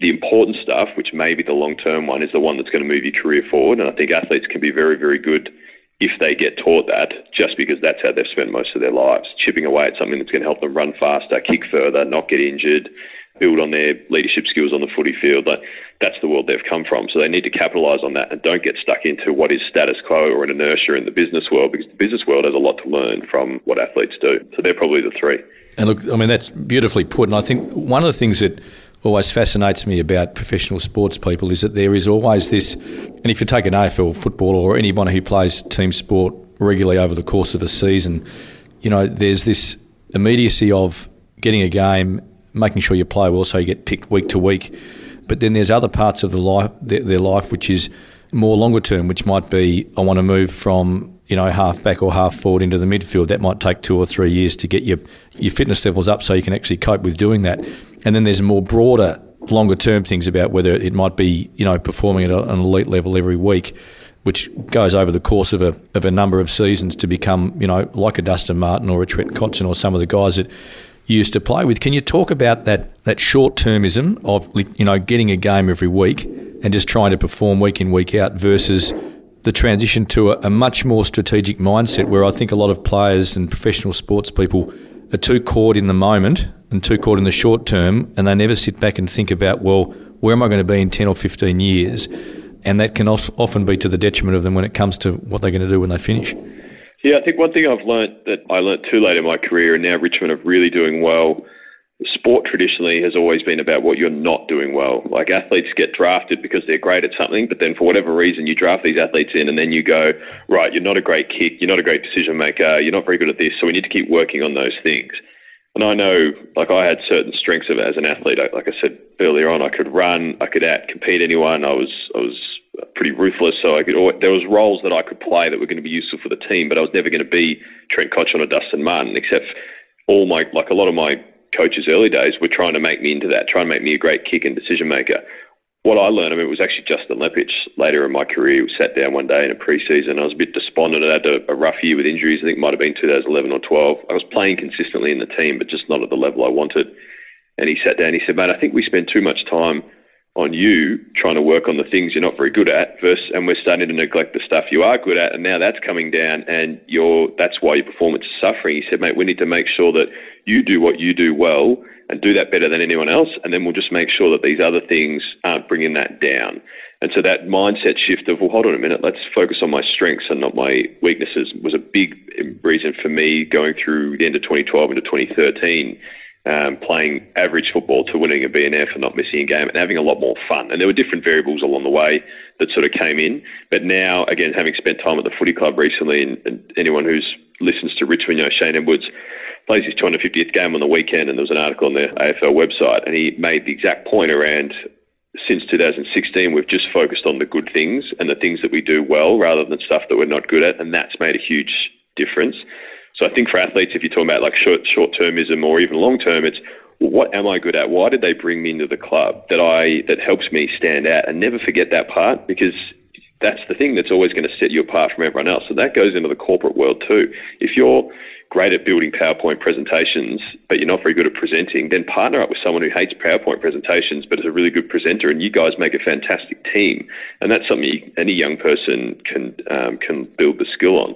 the important stuff, which may be the long-term one, is the one that's going to move your career forward. And I think athletes can be very, very good if they get taught that, just because that's how they've spent most of their lives, chipping away at something that's going to help them run faster, kick further, not get injured, build on their leadership skills on the footy field. Like, that's the world they've come from. So they need to capitalise on that and don't get stuck into what is status quo or an inertia in the business world because the business world has a lot to learn from what athletes do. So they're probably the three. And look, I mean, that's beautifully put. And I think one of the things that always fascinates me about professional sports people is that there is always this, and if you take an AFL football or anyone who plays team sport regularly over the course of a season, you know, there's this immediacy of getting a game, making sure you play well so you get picked week to week. But then there's other parts of the life, their life which is more longer term, which might be I want to move from you know half back or half forward into the midfield. That might take two or three years to get your your fitness levels up so you can actually cope with doing that. And then there's more broader, longer term things about whether it might be, you know, performing at an elite level every week, which goes over the course of a, of a number of seasons to become, you know, like a Dustin Martin or a Trent Cotchin or some of the guys that you used to play with. Can you talk about that, that short termism of, you know, getting a game every week and just trying to perform week in, week out versus the transition to a, a much more strategic mindset where I think a lot of players and professional sports people are too caught in the moment and too caught in the short term, and they never sit back and think about, well, where am I going to be in 10 or 15 years? And that can often be to the detriment of them when it comes to what they're going to do when they finish. Yeah, I think one thing I've learnt that I learnt too late in my career, and now Richmond are really doing well sport traditionally has always been about what you're not doing well. Like athletes get drafted because they're great at something, but then for whatever reason you draft these athletes in and then you go, right, you're not a great kick, you're not a great decision maker, you're not very good at this, so we need to keep working on those things. And I know, like I had certain strengths of as an athlete. Like I said earlier on, I could run, I could out compete anyone. I was I was pretty ruthless, so I could. There was roles that I could play that were going to be useful for the team, but I was never going to be Trent Cotchin or Dustin Martin. Except all my like a lot of my coaches early days were trying to make me into that, trying to make me a great kick and decision maker what I learned, I mean, it was actually Justin Leppitsch later in my career. We sat down one day in a preseason. I was a bit despondent. I had a, a rough year with injuries. I think it might have been 2011 or 12. I was playing consistently in the team, but just not at the level I wanted. And he sat down. He said, "Mate, I think we spend too much time on you trying to work on the things you're not very good at versus and we're starting to neglect the stuff you are good at and now that's coming down and you're that's why your performance is suffering. He said mate we need to make sure that you do what you do well and do that better than anyone else and then we'll just make sure that these other things aren't bringing that down. And so that mindset shift of well hold on a minute let's focus on my strengths and not my weaknesses was a big reason for me going through the end of 2012 into 2013 um, playing average football to winning a BNF and not missing a game and having a lot more fun. And there were different variables along the way that sort of came in. But now, again, having spent time at the footy club recently and, and anyone who's listens to Richmond, you know, Shane Edwards plays his 250th game on the weekend and there was an article on the AFL website and he made the exact point around since 2016 we've just focused on the good things and the things that we do well rather than stuff that we're not good at and that's made a huge difference. So I think for athletes, if you're talking about like short short termism or even long term, it's what am I good at? Why did they bring me into the club that I that helps me stand out? And never forget that part because that's the thing that's always going to set you apart from everyone else. So that goes into the corporate world too. If you're great at building PowerPoint presentations, but you're not very good at presenting, then partner up with someone who hates PowerPoint presentations but is a really good presenter, and you guys make a fantastic team. And that's something any young person can um, can build the skill on.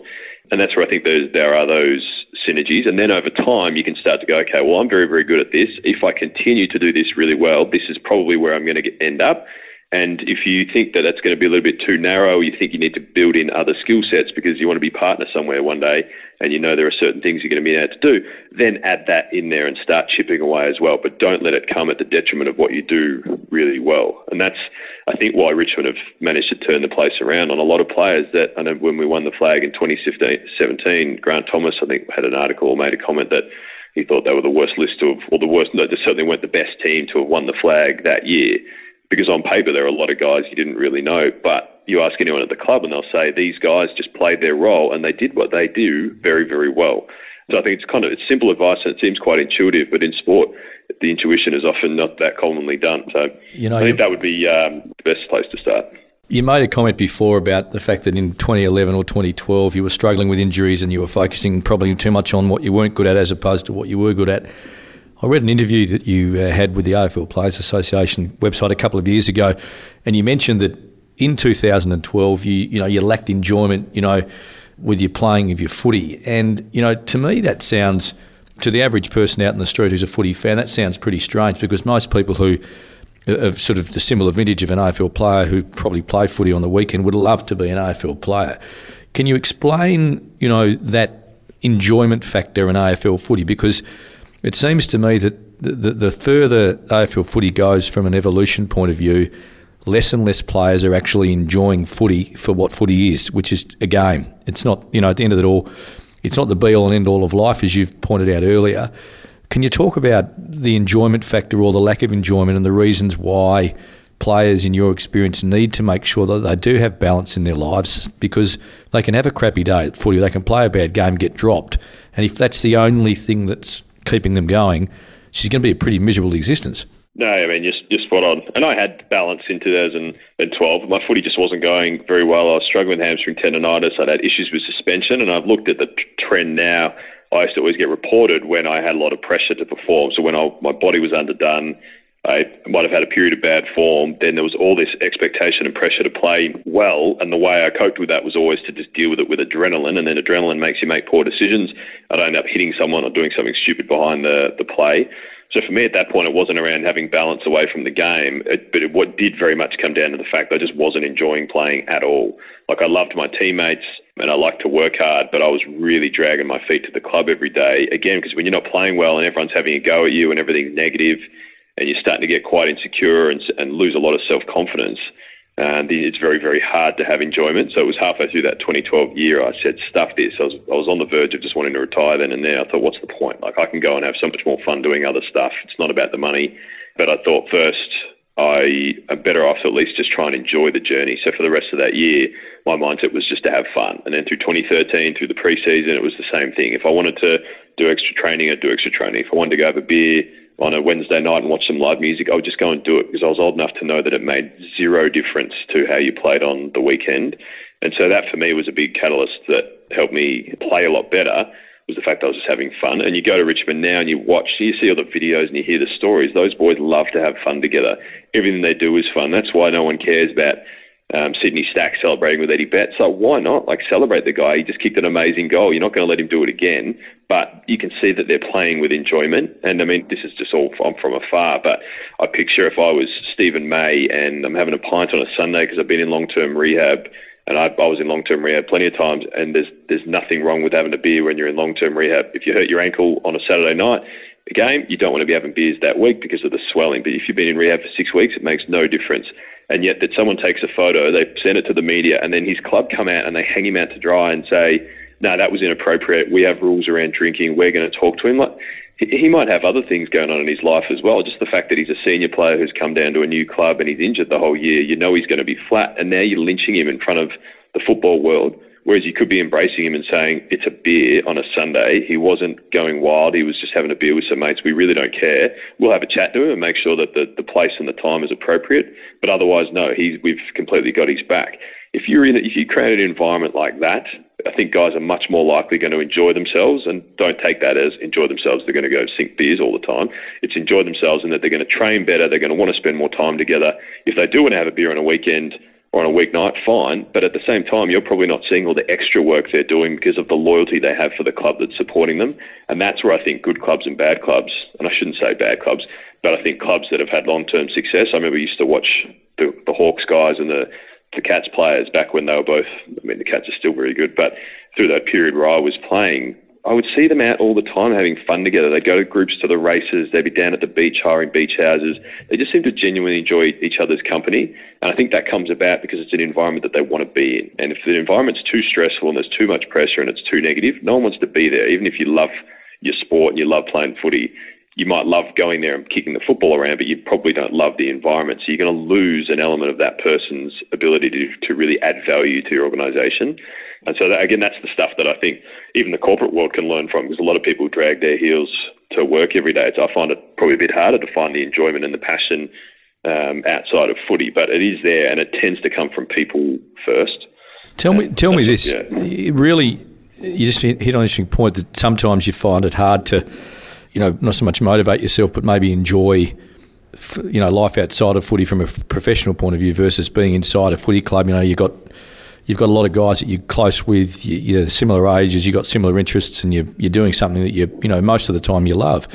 And that's where I think there are those synergies. And then over time, you can start to go, okay, well, I'm very, very good at this. If I continue to do this really well, this is probably where I'm going to end up. And if you think that that's going to be a little bit too narrow, you think you need to build in other skill sets because you want to be partner somewhere one day and you know there are certain things you're going to be able to do, then add that in there and start chipping away as well. But don't let it come at the detriment of what you do really well. And that's, I think, why Richmond have managed to turn the place around on a lot of players that, I know when we won the flag in 2017, Grant Thomas, I think, had an article or made a comment that he thought they were the worst list of, or the worst, no, they certainly weren't the best team to have won the flag that year because on paper there are a lot of guys you didn't really know, but you ask anyone at the club and they'll say these guys just played their role and they did what they do very, very well. So I think it's kind of it's simple advice and it seems quite intuitive, but in sport, the intuition is often not that commonly done. So you know, I think that would be um, the best place to start. You made a comment before about the fact that in 2011 or 2012 you were struggling with injuries and you were focusing probably too much on what you weren't good at as opposed to what you were good at. I read an interview that you uh, had with the AFL Players Association website a couple of years ago, and you mentioned that in 2012 you you know you lacked enjoyment, you know, with your playing of your footy, and you know to me that sounds to the average person out in the street who's a footy fan that sounds pretty strange because most people who of sort of the similar vintage of an AFL player who probably play footy on the weekend would love to be an AFL player. Can you explain, you know, that enjoyment factor in AFL footy because it seems to me that the, the, the further AFL footy goes from an evolution point of view, less and less players are actually enjoying footy for what footy is, which is a game. It's not, you know, at the end of it all, it's not the be all and end all of life, as you've pointed out earlier. Can you talk about the enjoyment factor or the lack of enjoyment and the reasons why players, in your experience, need to make sure that they do have balance in their lives because they can have a crappy day at footy, they can play a bad game, get dropped, and if that's the only thing that's keeping them going, she's going to be a pretty miserable existence. No, I mean, just, just spot on. And I had balance in 2012. My footy just wasn't going very well. I was struggling with hamstring tendonitis. I'd had issues with suspension, and I've looked at the trend now. I used to always get reported when I had a lot of pressure to perform. So when I, my body was underdone, I might have had a period of bad form. Then there was all this expectation and pressure to play well. And the way I coped with that was always to just deal with it with adrenaline. And then adrenaline makes you make poor decisions. I'd end up hitting someone or doing something stupid behind the, the play. So for me at that point, it wasn't around having balance away from the game, it, but it, what did very much come down to the fact I just wasn't enjoying playing at all. Like I loved my teammates. and I liked to work hard, but I was really dragging my feet to the club every day. Again, because when you're not playing well and everyone's having a go at you and everything's negative, and you're starting to get quite insecure and, and lose a lot of self-confidence, and it's very, very hard to have enjoyment. So it was halfway through that 2012 year, I said, stuff this. I was, I was on the verge of just wanting to retire then and there. I thought, what's the point? Like, I can go and have so much more fun doing other stuff. It's not about the money. But I thought first, I am better off to at least just try and enjoy the journey. So for the rest of that year, my mindset was just to have fun. And then through 2013, through the preseason, it was the same thing. If I wanted to do extra training, I'd do extra training. If I wanted to go have a beer on a Wednesday night and watch some live music, I would just go and do it because I was old enough to know that it made zero difference to how you played on the weekend. And so that for me was a big catalyst that helped me play a lot better was the fact I was just having fun. And you go to Richmond now and you watch, you see all the videos and you hear the stories. Those boys love to have fun together. Everything they do is fun. That's why no one cares about um, Sydney Stack celebrating with Eddie Betts. Like, why not? Like, celebrate the guy. He just kicked an amazing goal. You're not going to let him do it again. But you can see that they're playing with enjoyment. And I mean, this is just all from, from afar. But I picture if I was Steven May and I'm having a pint on a Sunday because I've been in long-term rehab and I, I was in long-term rehab plenty of times, and there's there's nothing wrong with having a beer when you're in long-term rehab. If you hurt your ankle on a Saturday night, a game, you don't want to be having beers that week because of the swelling. But if you've been in rehab for six weeks, it makes no difference. And yet that someone takes a photo, they send it to the media, and then his club come out and they hang him out to dry and say, no, that was inappropriate. We have rules around drinking. We're going to talk to him. Like, he might have other things going on in his life as well. Just the fact that he's a senior player who's come down to a new club and he's injured the whole year, you know he's going to be flat. And now you're lynching him in front of the football world. Whereas you could be embracing him and saying it's a beer on a Sunday. He wasn't going wild. He was just having a beer with some mates. We really don't care. We'll have a chat to him and make sure that the, the place and the time is appropriate. But otherwise, no, he's, we've completely got his back. If you're in, if you create an environment like that, I think guys are much more likely going to enjoy themselves and don't take that as enjoy themselves. They're going to go sink beers all the time. It's enjoy themselves and that they're going to train better. They're going to want to spend more time together. If they do want to have a beer on a weekend, or on a weeknight, fine. But at the same time, you're probably not seeing all the extra work they're doing because of the loyalty they have for the club that's supporting them. And that's where I think good clubs and bad clubs, and I shouldn't say bad clubs, but I think clubs that have had long-term success. I remember used to watch the, the Hawks guys and the, the Cats players back when they were both, I mean, the Cats are still very good, but through that period where I was playing, I would see them out all the time having fun together. They'd go to groups to the races. They'd be down at the beach hiring beach houses. They just seem to genuinely enjoy each other's company. And I think that comes about because it's an environment that they want to be in. And if the environment's too stressful and there's too much pressure and it's too negative, no one wants to be there. Even if you love your sport and you love playing footy, you might love going there and kicking the football around, but you probably don't love the environment. So you're going to lose an element of that person's ability to, to really add value to your organisation. And so that, again, that's the stuff that I think even the corporate world can learn from because a lot of people drag their heels to work every day. So I find it probably a bit harder to find the enjoyment and the passion um, outside of footy, but it is there and it tends to come from people first. Tell me, tell me this. Yeah. Really, you just hit on an interesting point that sometimes you find it hard to you know, not so much motivate yourself, but maybe enjoy, you know, life outside of footy from a professional point of view versus being inside a footy club. You know, you got you've got a lot of guys that you're close with, you're similar ages, you've got similar interests, and you're, you're doing something that you you know most of the time you love.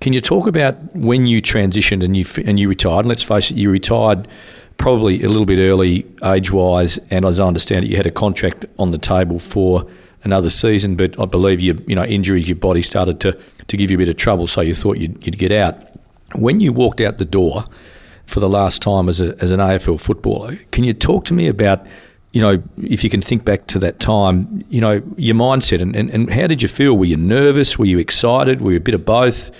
Can you talk about when you transitioned and you and you retired? And let's face it, you retired probably a little bit early age wise, and as I understand it, you had a contract on the table for another season, but I believe you you know injuries, your body started to to give you a bit of trouble, so you thought you'd, you'd get out. When you walked out the door for the last time as, a, as an AFL footballer, can you talk to me about, you know, if you can think back to that time, you know, your mindset and, and, and how did you feel? Were you nervous? Were you excited? Were you a bit of both?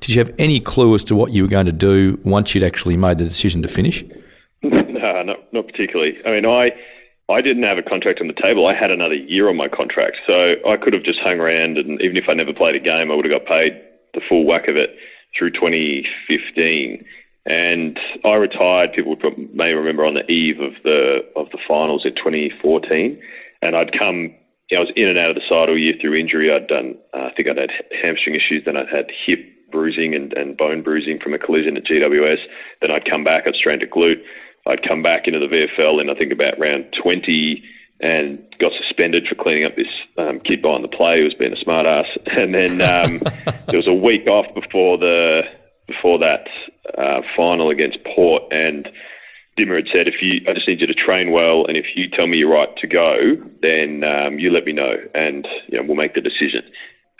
Did you have any clue as to what you were going to do once you'd actually made the decision to finish? [LAUGHS] No, not, not particularly. I mean, I I didn't have a contract on the table. I had another year on my contract. So I could have just hung around and even if I never played a game, I would have got paid the full whack of it through 2015. And I retired, people may remember, on the eve of the of the finals in 2014. And I'd come, I was in and out of the side all year through injury. I'd done, uh, I think I'd had hamstring issues, then I'd had hip bruising and, and bone bruising from a collision at GWS. Then I'd come back, I'd strained a glute. I'd come back into the VFL in I think about round 20 and got suspended for cleaning up this um, kid behind the play who was being a smart ass. [LAUGHS] And then um, [LAUGHS] there was a week off before the before that uh, final against Port, and Dimma had said, if you, I just need you to train well, and if you tell me you're right to go, then um, you let me know, and you know, we'll make the decision.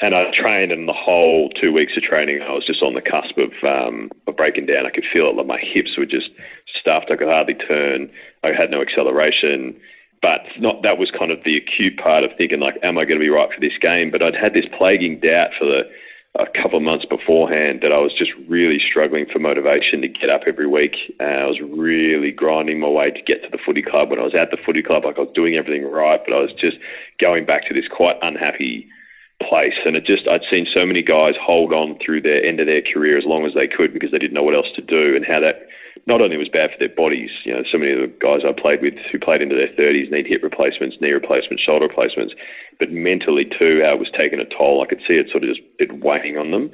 And I trained, and the whole two weeks of training, I was just on the cusp of, um, of breaking down. I could feel it, like my hips were just stuffed. I could hardly turn. I had no acceleration. But not that was kind of the acute part of thinking, like, am I going to be right for this game? But I'd had this plaguing doubt for the a couple of months beforehand that I was just really struggling for motivation to get up every week. Uh, I was really grinding my way to get to the footy club. When I was at the footy club, like I was doing everything right, but I was just going back to this quite unhappy place. And it just, I'd seen so many guys hold on through their end of their career as long as they could because they didn't know what else to do and how that not only was bad for their bodies, you know, so many of the guys I played with who played into their 30s need hip replacements, knee replacements, shoulder replacements, but mentally too, how it was taking a toll. I could see it sort of just it weighing on them.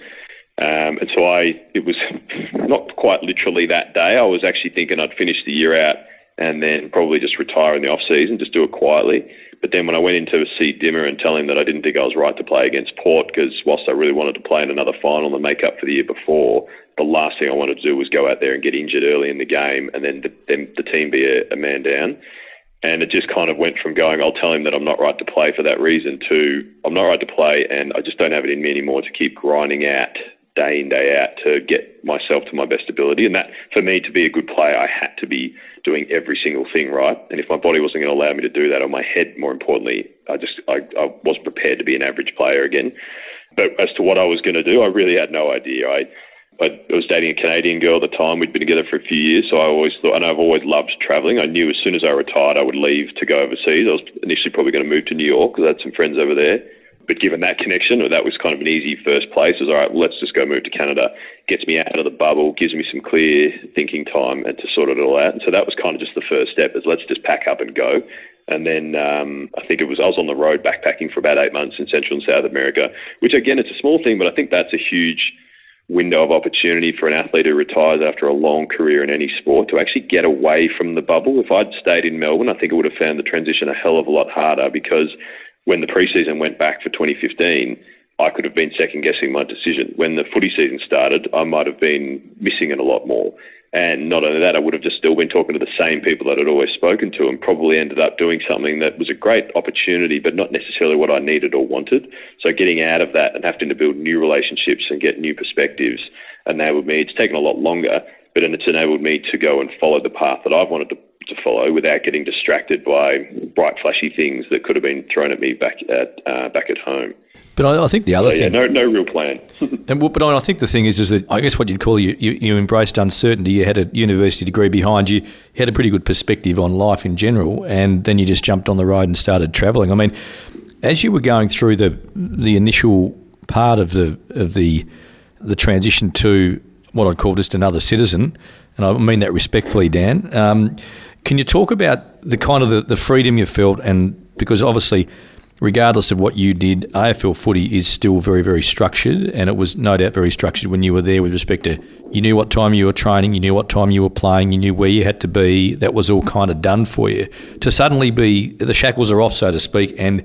Um, and so I, it was [LAUGHS] not quite literally that day. I was actually thinking I'd finish the year out and then probably just retire in the off season, just do it quietly. But then when I went in to see Dimma and tell him that I didn't think I was right to play against Port, because whilst I really wanted to play in another final and make up for the year before, the last thing I wanted to do was go out there and get injured early in the game and then the, then the team be a, a man down. And it just kind of went from going, I'll tell him that I'm not right to play for that reason to I'm not right to play and I just don't have it in me anymore to keep grinding out day in, day out to get myself to my best ability. And that, for me, to be a good player, I had to be doing every single thing right. And if my body wasn't going to allow me to do that, or my head, more importantly, I just I, I wasn't prepared to be an average player again. But as to what I was going to do, I really had no idea. I I was dating a Canadian girl at the time. We'd been together for a few years, so I always thought, and I've always loved traveling. I knew as soon as I retired, I would leave to go overseas. I was initially probably going to move to New York because I had some friends over there. But given that connection, that was kind of an easy first place. Was all right. Let's just go move to Canada. Gets me out of the bubble, gives me some clear thinking time, and to sort it all out. And so that was kind of just the first step. Is let's just pack up and go. And then um, I think it was I was on the road backpacking for about eight months in Central and South America, which again it's a small thing, but I think that's a huge window of opportunity for an athlete who retires after a long career in any sport to actually get away from the bubble. If I'd stayed in Melbourne, I think I would have found the transition a hell of a lot harder because when the preseason went back for 2015, I could have been second guessing my decision. When the footy season started, I might have been missing it a lot more. And not only that, I would have just still been talking to the same people that I'd always spoken to and probably ended up doing something that was a great opportunity, but not necessarily what I needed or wanted. So getting out of that and having to build new relationships and get new perspectives enabled me, it's taken a lot longer, but it's enabled me to go and follow the path that I've wanted to to follow without getting distracted by bright, flashy things that could have been thrown at me back at uh, back at home. But I, I think the other so, thing, yeah, no, no real plan. [LAUGHS] and but I think the thing is, is that I guess what you'd call you, you, you embraced uncertainty. You had a university degree behind you. You had a pretty good perspective on life in general, and then you just jumped on the road and started travelling. I mean, as you were going through the the initial part of the of the the transition to what I'd call just another citizen, and I mean that respectfully, Dan. Um, can you talk about the kind of the, the freedom you felt, and because obviously, regardless of what you did, AFL footy is still very, very structured, and it was no doubt very structured when you were there with respect to you knew what time you were training, you knew what time you were playing, you knew where you had to be. That was all kind of done for you. To suddenly be the shackles are off, so to speak, and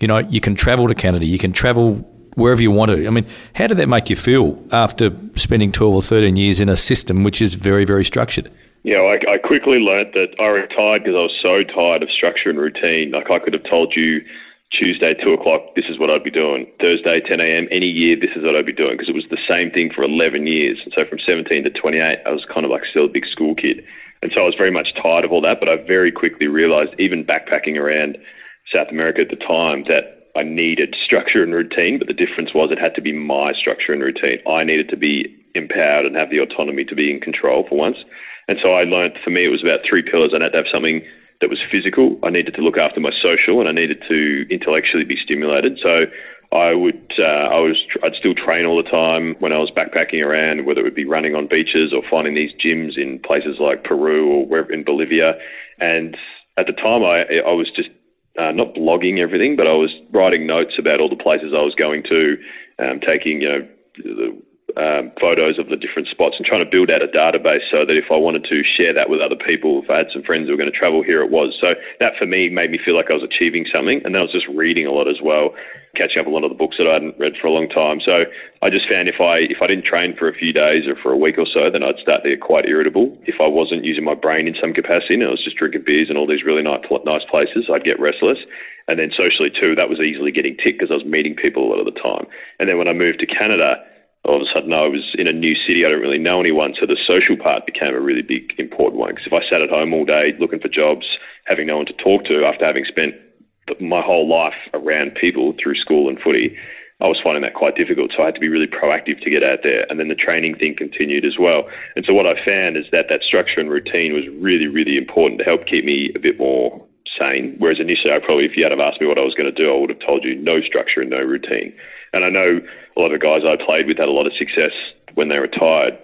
you know you can travel to Canada, you can travel wherever you want to. I mean, how did that make you feel after spending 12 or 13 years in a system which is very, very structured? Yeah, I, I quickly learnt that I retired because I was so tired of structure and routine. Like I could have told you Tuesday, 2 o'clock, this is what I'd be doing. Thursday, 10 a.m., any year, this is what I'd be doing because it was the same thing for 11 years. And so from 17 to 28, I was kind of like still a big school kid. And so I was very much tired of all that, but I very quickly realized, even backpacking around South America at the time, that I needed structure and routine, but the difference was it had to be my structure and routine. I needed to be empowered and have the autonomy to be in control for once. And so I learned for me it was about three pillars. I had to have something that was physical. I needed to look after my social, and I needed to intellectually be stimulated. So I would, uh, I was, I'd still train all the time when I was backpacking around, whether it would be running on beaches or finding these gyms in places like Peru or where in Bolivia. And at the time, I, I was just uh, not blogging everything, but I was writing notes about all the places I was going to, um, taking, you know, the um, photos of the different spots and trying to build out a database so that if I wanted to share that with other people, if I had some friends who were going to travel, here it was. So that for me made me feel like I was achieving something. And then I was just reading a lot as well, catching up a lot of the books that I hadn't read for a long time. So I just found if I if I didn't train for a few days or for a week or so, then I'd start to get quite irritable. If I wasn't using my brain in some capacity and I was just drinking beers and all these really nice nice places, I'd get restless. And then socially too, that was easily getting ticked because I was meeting people a lot of the time. And then when I moved to Canada, all of a sudden I was in a new city. I don't really know anyone. So the social part became a really big, important one. Because if I sat at home all day looking for jobs, having no one to talk to after having spent my whole life around people through school and footy, I was finding that quite difficult. So I had to be really proactive to get out there. And then the training thing continued as well. And so what I found is that that structure and routine was really, really important to help keep me a bit more sane. Whereas initially, I probably, if you had have asked me what I was going to do, I would have told you no structure and no routine. And I know a lot of guys I played with had a lot of success when they retired.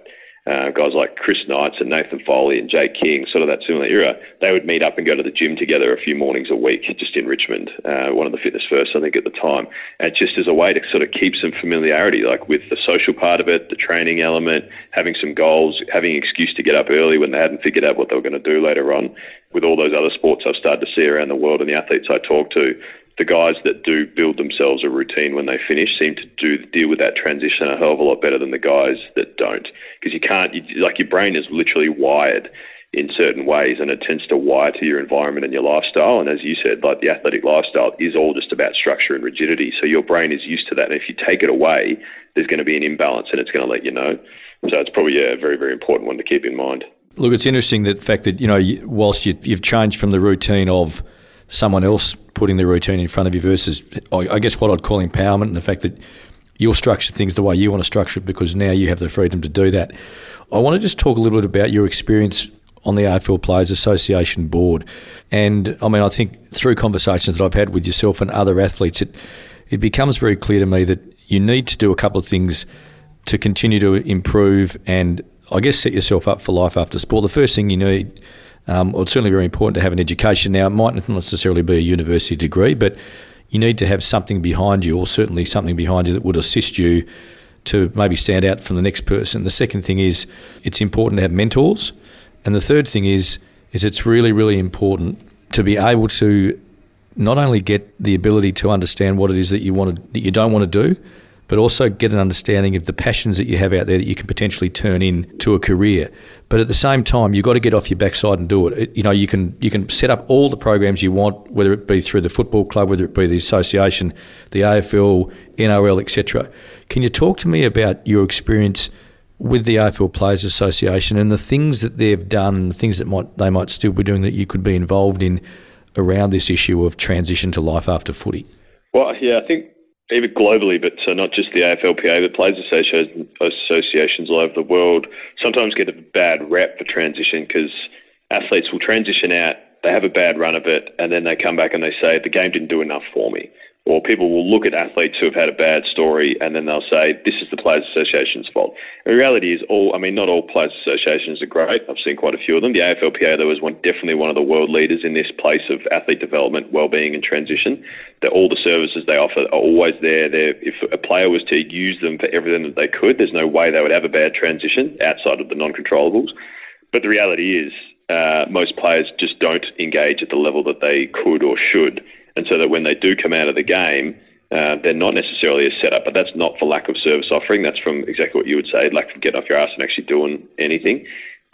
Uh, guys like Chris Knights and Nathan Foley and Jake King, sort of that similar era, they would meet up and go to the gym together a few mornings a week, just in Richmond, uh, one of the fitness first, I think, at the time, and just as a way to sort of keep some familiarity, like with the social part of it, the training element, having some goals, having an excuse to get up early when they hadn't figured out what they were going to do later on. With all those other sports I've started to see around the world and the athletes I talk to, the guys that do build themselves a routine when they finish seem to do deal with that transition a hell of a lot better than the guys that don't. Because you can't, you, like your brain is literally wired in certain ways and it tends to wire to your environment and your lifestyle. And as you said, like the athletic lifestyle is all just about structure and rigidity. So your brain is used to that. And if you take it away, there's going to be an imbalance and it's going to let you know. So it's probably a very, very important one to keep in mind. Look, it's interesting that fact that, you know, whilst you, you've changed from the routine of someone else putting the routine in front of you versus, I guess, what I'd call empowerment and the fact that you'll structure things the way you want to structure it because now you have the freedom to do that. I want to just talk a little bit about your experience on the AFL Players Association board. And I mean, I think through conversations that I've had with yourself and other athletes, it, it becomes very clear to me that you need to do a couple of things to continue to improve and I guess set yourself up for life after sport. The first thing you need um, well, it's certainly very important to have an education. Now, it might not necessarily be a university degree, but you need to have something behind you, or certainly something behind you that would assist you to maybe stand out from the next person. The second thing is it's important to have mentors, and the third thing is is it's really really important to be able to not only get the ability to understand what it is that you want to, that you don't want to do, but also get an understanding of the passions that you have out there that you can potentially turn into a career. But at the same time, you've got to get off your backside and do it. it. You know, you can you can set up all the programs you want, whether it be through the football club, whether it be the association, the AFL, NRL, etc. Can you talk to me about your experience with the AFL Players Association and the things that they've done, and the things that might they might still be doing that you could be involved in around this issue of transition to life after footy? Well, yeah, I think even globally, but so not just the AFLPA, but players associations associations all over the world sometimes get a bad rep for transition because athletes will transition out, they have a bad run of it, and then they come back and they say, the game didn't do enough for me or people will look at athletes who have had a bad story and then they'll say, this is the Players Association's fault. The reality is all, I mean, not all Players Associations are great. I've seen quite a few of them. The AFLPA, though, is one, definitely one of the world leaders in this place of athlete development, well-being and transition. That all the services they offer are always there. They're, if a player was to use them for everything that they could, there's no way they would have a bad transition outside of the non-controllables. But the reality is uh, most players just don't engage at the level that they could or should and so that when they do come out of the game, uh, they're not necessarily a setup, but that's not for lack of service offering. That's from exactly what you would say, lack of getting off your ass and actually doing anything.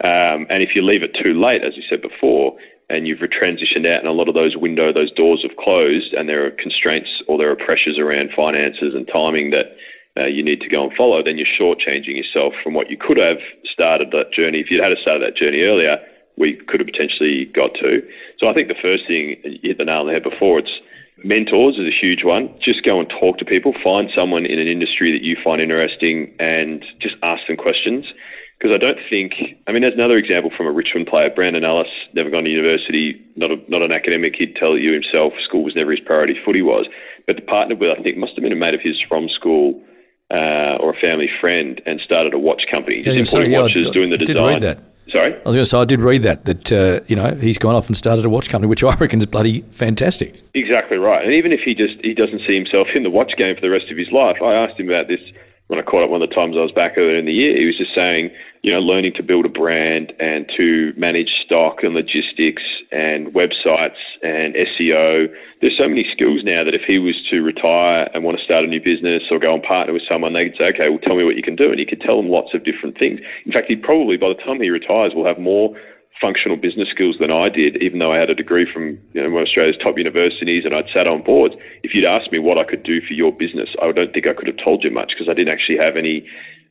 Um, and if you leave it too late, as you said before, and you've transitioned out and a lot of those window, those doors have closed and there are constraints or there are pressures around finances and timing that uh, you need to go and follow, then you're shortchanging yourself from what you could have started that journey. If you'd had started that journey earlier, we could have potentially got to. So I think the first thing, you hit the nail on the head before, it's mentors is a huge one. Just go and talk to people. Find someone in an industry that you find interesting and just ask them questions. Because I don't think, I mean, there's another example from a Richmond player, Brandon Ellis, never gone to university, not a, not an academic. He'd tell you himself school was never his priority, footy was. But the partner with, I think, must have been a mate of his from school uh, or a family friend and started a watch company. Just yeah, importing watches, I, doing the design. Sorry? I was going to say, I did read that, that, uh, you know, he's gone off and started a watch company, which I reckon is bloody fantastic. Exactly right. And even if he just, he doesn't see himself in the watch game for the rest of his life, I asked him about this when I caught up one of the times I was back earlier in the year, he was just saying, you know, learning to build a brand and to manage stock and logistics and websites and SEO. There's so many skills now that if he was to retire and want to start a new business or go and partner with someone, they could say, okay, well, tell me what you can do. And he could tell them lots of different things. In fact, he probably, by the time he retires, will have more functional business skills than I did, even though I had a degree from you know, one of Australia's top universities and I'd sat on boards. If you'd asked me what I could do for your business, I don't think I could have told you much because I didn't actually have any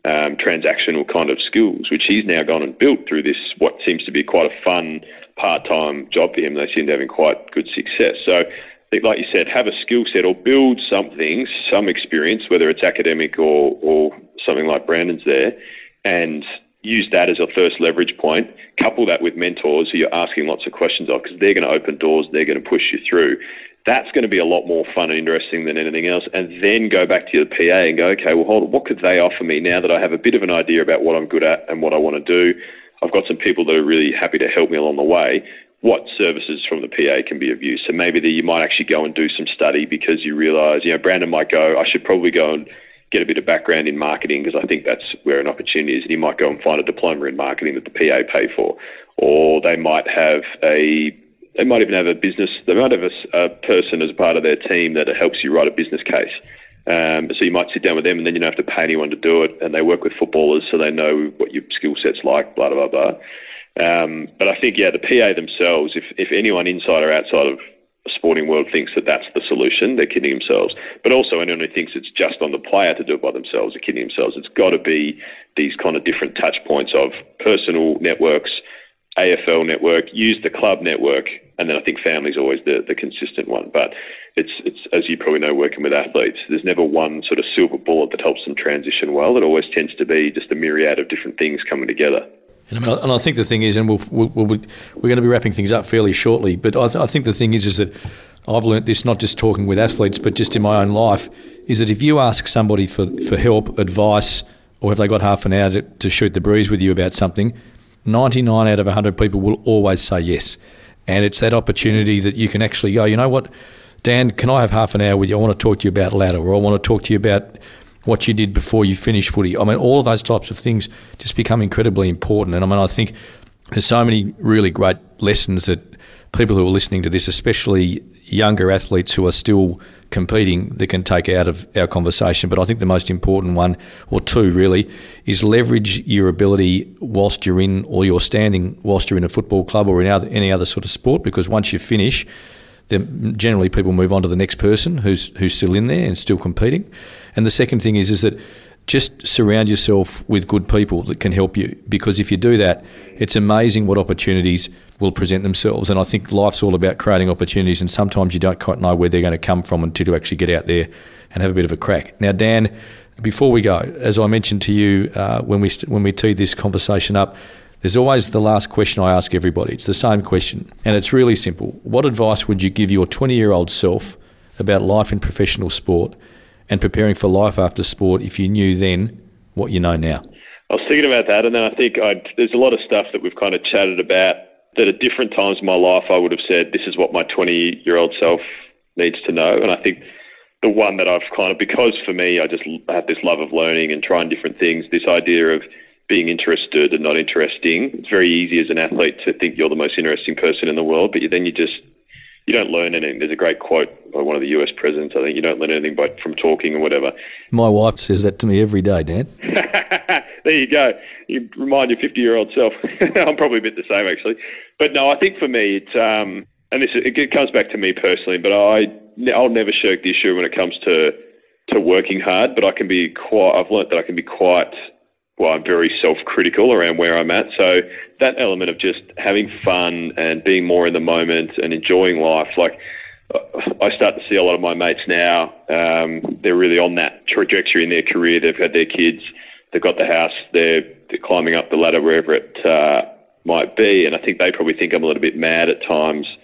um, transactional kind of skills, which he's now gone and built through this, what seems to be quite a fun part-time job for him. They seem to be having quite good success. So like you said, have a skill set or build something, some experience, whether it's academic or, or something like Brandon's there, and use that as a first leverage point. Couple that with mentors who you're asking lots of questions of because they're going to open doors, they're going to push you through. That's going to be a lot more fun and interesting than anything else. And then go back to your PA and go, okay, well, hold on, what could they offer me now that I have a bit of an idea about what I'm good at and what I want to do? I've got some people that are really happy to help me along the way. What services from the PA can be of use? So maybe you might actually go and do some study because you realise, you know, Brandon might go, I should probably go and get a bit of background in marketing because I think that's where an opportunity is. And you might go and find a diploma in marketing that the PA pay for, or they might have a they might even have a business. They might have a, a person as part of their team that helps you write a business case. Um, so you might sit down with them, and then you don't have to pay anyone to do it. And they work with footballers, so they know what your skill set's like. Blah blah blah. Um, but I think yeah, the PA themselves, if if anyone inside or outside of sporting world thinks that that's the solution, they're kidding themselves. But also anyone who thinks it's just on the player to do it by themselves are kidding themselves. It's got to be these kind of different touch points of personal networks, AFL network, use the club network, and then I think family's always the, the consistent one. But it's, it's, as you probably know, working with athletes, there's never one sort of silver bullet that helps them transition well. It always tends to be just a myriad of different things coming together. And I, and I think the thing is, and we'll, we'll, we'll, we're going to be wrapping things up fairly shortly, but I, th- I think the thing is, is that I've learnt this not just talking with athletes, but just in my own life, is that if you ask somebody for, for help, advice, or have they got half an hour to, to shoot the breeze with you about something, 99 out of 100 people will always say yes. And it's that opportunity that you can actually go, you know what, Dan, can I have half an hour with you? I want to talk to you about ladder, or I want to talk to you about what you did before you finished footy. I mean, all of those types of things just become incredibly important. And I mean, I think there's so many really great lessons that people who are listening to this, especially younger athletes who are still competing, that can take out of our conversation. But I think the most important one, or two really, is leverage your ability whilst you're in, or you're standing whilst you're in a football club or in any other sort of sport, because once you finish, then generally people move on to the next person who's who's still in there and still competing. And the second thing is is that just surround yourself with good people that can help you because if you do that, it's amazing what opportunities will present themselves. And I think life's all about creating opportunities, and sometimes you don't quite know where they're going to come from until you actually get out there and have a bit of a crack. Now, Dan, before we go, as I mentioned to you uh, when we st- when we teed this conversation up, there's always the last question I ask everybody. It's the same question, and it's really simple. What advice would you give your 20 year old self about life in professional sport? And preparing for life after sport if you knew then what you know now? I was thinking about that, and then I think I'd, there's a lot of stuff that we've kind of chatted about that at different times in my life I would have said, this is what my 20-year-old self needs to know. And I think the one that I've kind of, because for me, I just have this love of learning and trying different things, this idea of being interested and not interesting. It's very easy as an athlete to think you're the most interesting person in the world, but then you just you don't learn anything. There's a great quote by one of the US presidents. I think you don't learn anything by from talking or whatever. My wife says that to me every day, Dan. [LAUGHS] there you go. You remind your 50 year old self. [LAUGHS] I'm probably a bit the same actually, but no, I think for me it's um, and this it comes back to me personally, but I I'll never shirk the issue when it comes to to working hard. But I can be quite. I've learnt that I can be quite well, I'm very self-critical around where I'm at. So that element of just having fun and being more in the moment and enjoying life, like I start to see a lot of my mates now, um, they're really on that trajectory in their career. They've had their kids, they've got the house, they're, they're climbing up the ladder wherever it uh, might be. And I think they probably think I'm a little bit mad at times,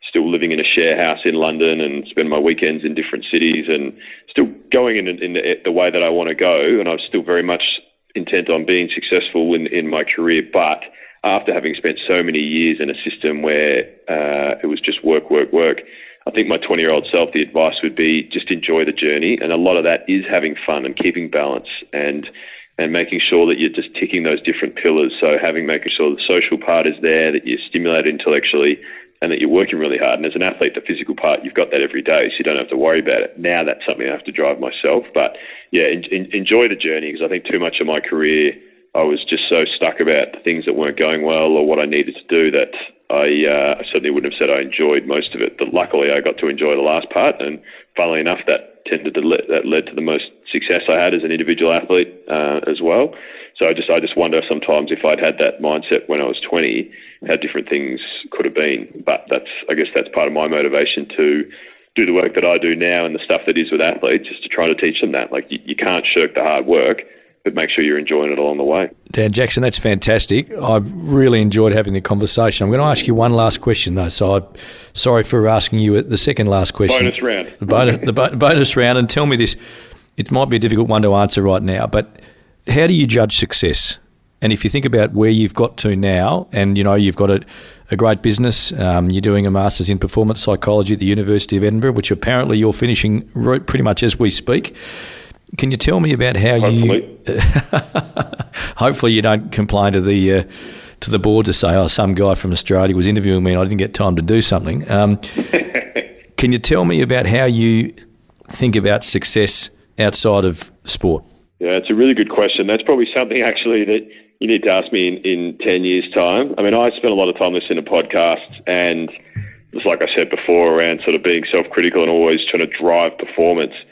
still living in a share house in London and spending my weekends in different cities and still going in, in the, the way that I want to go. And I'm still very much intent on being successful in, in my career, but after having spent so many years in a system where uh, it was just work, work, work, I think my 20 year old self, the advice would be just enjoy the journey. And a lot of that is having fun and keeping balance and and making sure that you're just ticking those different pillars. So having making sure the social part is there, that you're stimulated intellectually, and that you're working really hard. And as an athlete, the physical part, you've got that every day, so you don't have to worry about it. Now that's something I have to drive myself. But yeah, in, in, enjoy the journey because I think too much of my career, I was just so stuck about the things that weren't going well or what I needed to do that I, uh, I certainly wouldn't have said I enjoyed most of it. But luckily, I got to enjoy the last part, and funnily enough, that tended to that led to the most success I had as an individual athlete uh, as well. So I just I just wonder sometimes if I'd had that mindset when I was 20, how different things could have been. But that's I guess that's part of my motivation to do the work that I do now and the stuff that is with athletes, is to try to teach them that like you, you can't shirk the hard work but make sure you're enjoying it along the way. Dan Jackson, that's fantastic. I really enjoyed having the conversation. I'm going to ask you one last question, though. So I'm sorry for asking you the second last question. Bonus round. The bonus, the bonus round. And tell me this it might be a difficult one to answer right now, but how do you judge success? And if you think about where you've got to now, and you know you've got a, a great business, um, you're doing a master's in performance psychology at the University of Edinburgh, which apparently you're finishing pretty much as we speak. Can you tell me about how hopefully. you? [LAUGHS] hopefully, you don't complain to the uh, to the board to say, "Oh, some guy from Australia was interviewing me, and I didn't get time to do something." Um, [LAUGHS] can you tell me about how you think about success outside of sport? Yeah, it's a really good question. That's probably something actually that you need to ask me in, in 10 years' time. I mean, I spent a lot of time listening to podcasts and just like I said before, around sort of being self-critical and always trying to drive performance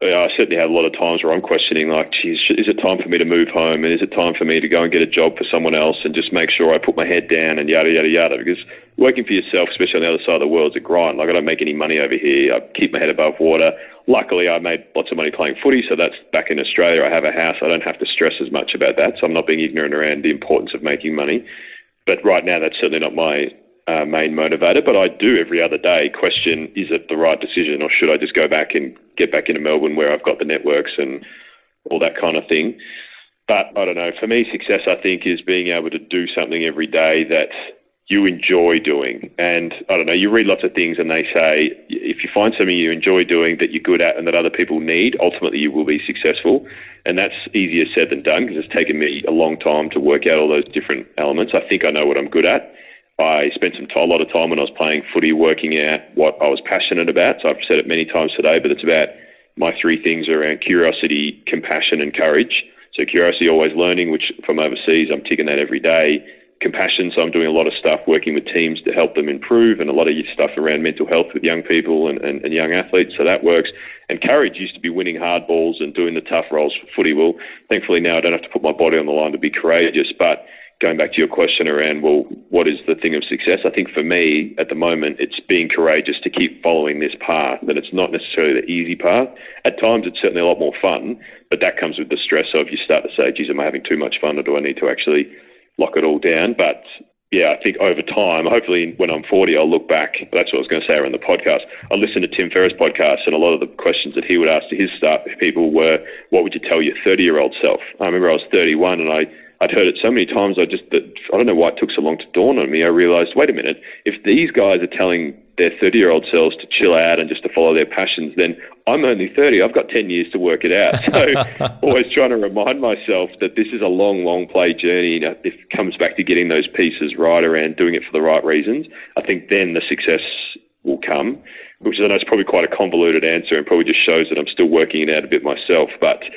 I certainly have a lot of times where I'm questioning, like, geez, is it time for me to move home? And is it time for me to go and get a job for someone else and just make sure I put my head down and yada, yada, yada? Because working for yourself, especially on the other side of the world, is a grind. Like, I don't make any money over here. I keep my head above water. Luckily, I made lots of money playing footy, so that's back in Australia. I have a house. I don't have to stress as much about that. So I'm not being ignorant around the importance of making money. But right now, that's certainly not my uh, main motivator. But I do every other day question, is it the right decision or should I just go back and get back into Melbourne where I've got the networks and all that kind of thing. But I don't know, for me, success, I think, is being able to do something every day that you enjoy doing. And I don't know, you read lots of things and they say if you find something you enjoy doing that you're good at and that other people need, ultimately you will be successful. And that's easier said than done because it's taken me a long time to work out all those different elements. I think I know what I'm good at. I spent some a lot of time when I was playing footy working out what I was passionate about. So I've said it many times today, but it's about my three things around curiosity, compassion and courage. So curiosity, always learning, which from overseas, I'm ticking that every day. Compassion, so I'm doing a lot of stuff working with teams to help them improve and a lot of stuff around mental health with young people and, and, and young athletes, so that works. And courage used to be winning hard balls and doing the tough roles for footy. Well, thankfully now I don't have to put my body on the line to be courageous, but going back to your question around, well, what is the thing of success? I think for me at the moment, it's being courageous to keep following this path, that it's not necessarily the easy path. At times, it's certainly a lot more fun, but that comes with the stress of you start to say, geez, am I having too much fun or do I need to actually lock it all down? But yeah, I think over time, hopefully when I'm 40, I'll look back. That's what I was going to say around the podcast. I listened to Tim Ferriss podcast and a lot of the questions that he would ask to his staff people were, what would you tell your 30-year-old self? I remember I was 31 and I I'd heard it so many times. I just that I don't know why it took so long to dawn on me. I realised, wait a minute, if these guys are telling their 30-year-old selves to chill out and just to follow their passions, then I'm only 30. I've got 10 years to work it out. [LAUGHS] So [LAUGHS] always trying to remind myself that this is a long, long play journey. You know, if it comes back to getting those pieces right around doing it for the right reasons, I think then the success will come, which I know is probably quite a convoluted answer and probably just shows that I'm still working it out a bit myself. But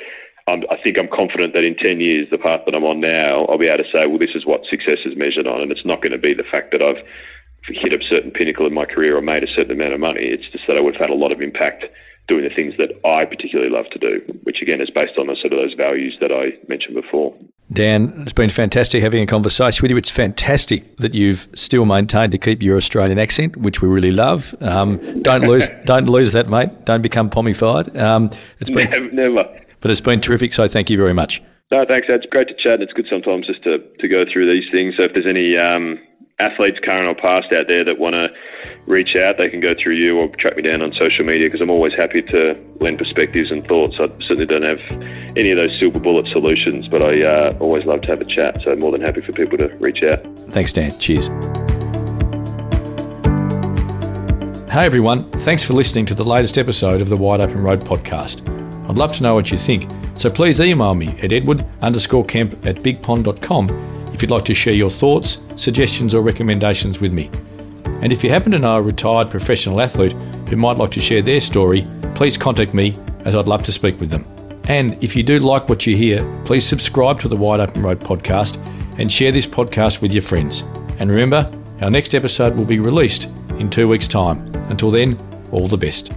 um, I think I'm confident that in 10 years, the path that I'm on now, I'll be able to say, well, this is what success is measured on. And it's not going to be the fact that I've hit a certain pinnacle in my career or made a certain amount of money. It's just that I would have had a lot of impact doing the things that I particularly love to do, which again is based on sort of those values that I mentioned before. Dan, it's been fantastic having a conversation with you. It's fantastic that you've still maintained to keep your Australian accent, which we really love. Um, don't lose, [LAUGHS] don't lose that, mate. Don't become pommified. Um, it's been never, never. But it's been terrific, so thank you very much. No, thanks. It's great to chat. And it's good sometimes just to, to go through these things. So if there's any um, athletes, current or past, out there that want to reach out, they can go through you or track me down on social media because I'm always happy to lend perspectives and thoughts. I certainly don't have any of those silver bullet solutions, but I uh, always love to have a chat. So I'm more than happy for people to reach out. Thanks, Dan. Cheers. Hey everyone, thanks for listening to the latest episode of the Wide Open Road podcast. I'd love to know what you think, so please email me at edward underscore kemp at bigpond.com if you'd like to share your thoughts, suggestions, or recommendations with me. And if you happen to know a retired professional athlete who might like to share their story, please contact me as I'd love to speak with them. And if you do like what you hear, please subscribe to the Wide Open Road podcast and share this podcast with your friends. And remember, our next episode will be released in two weeks' time. Until then, all the best.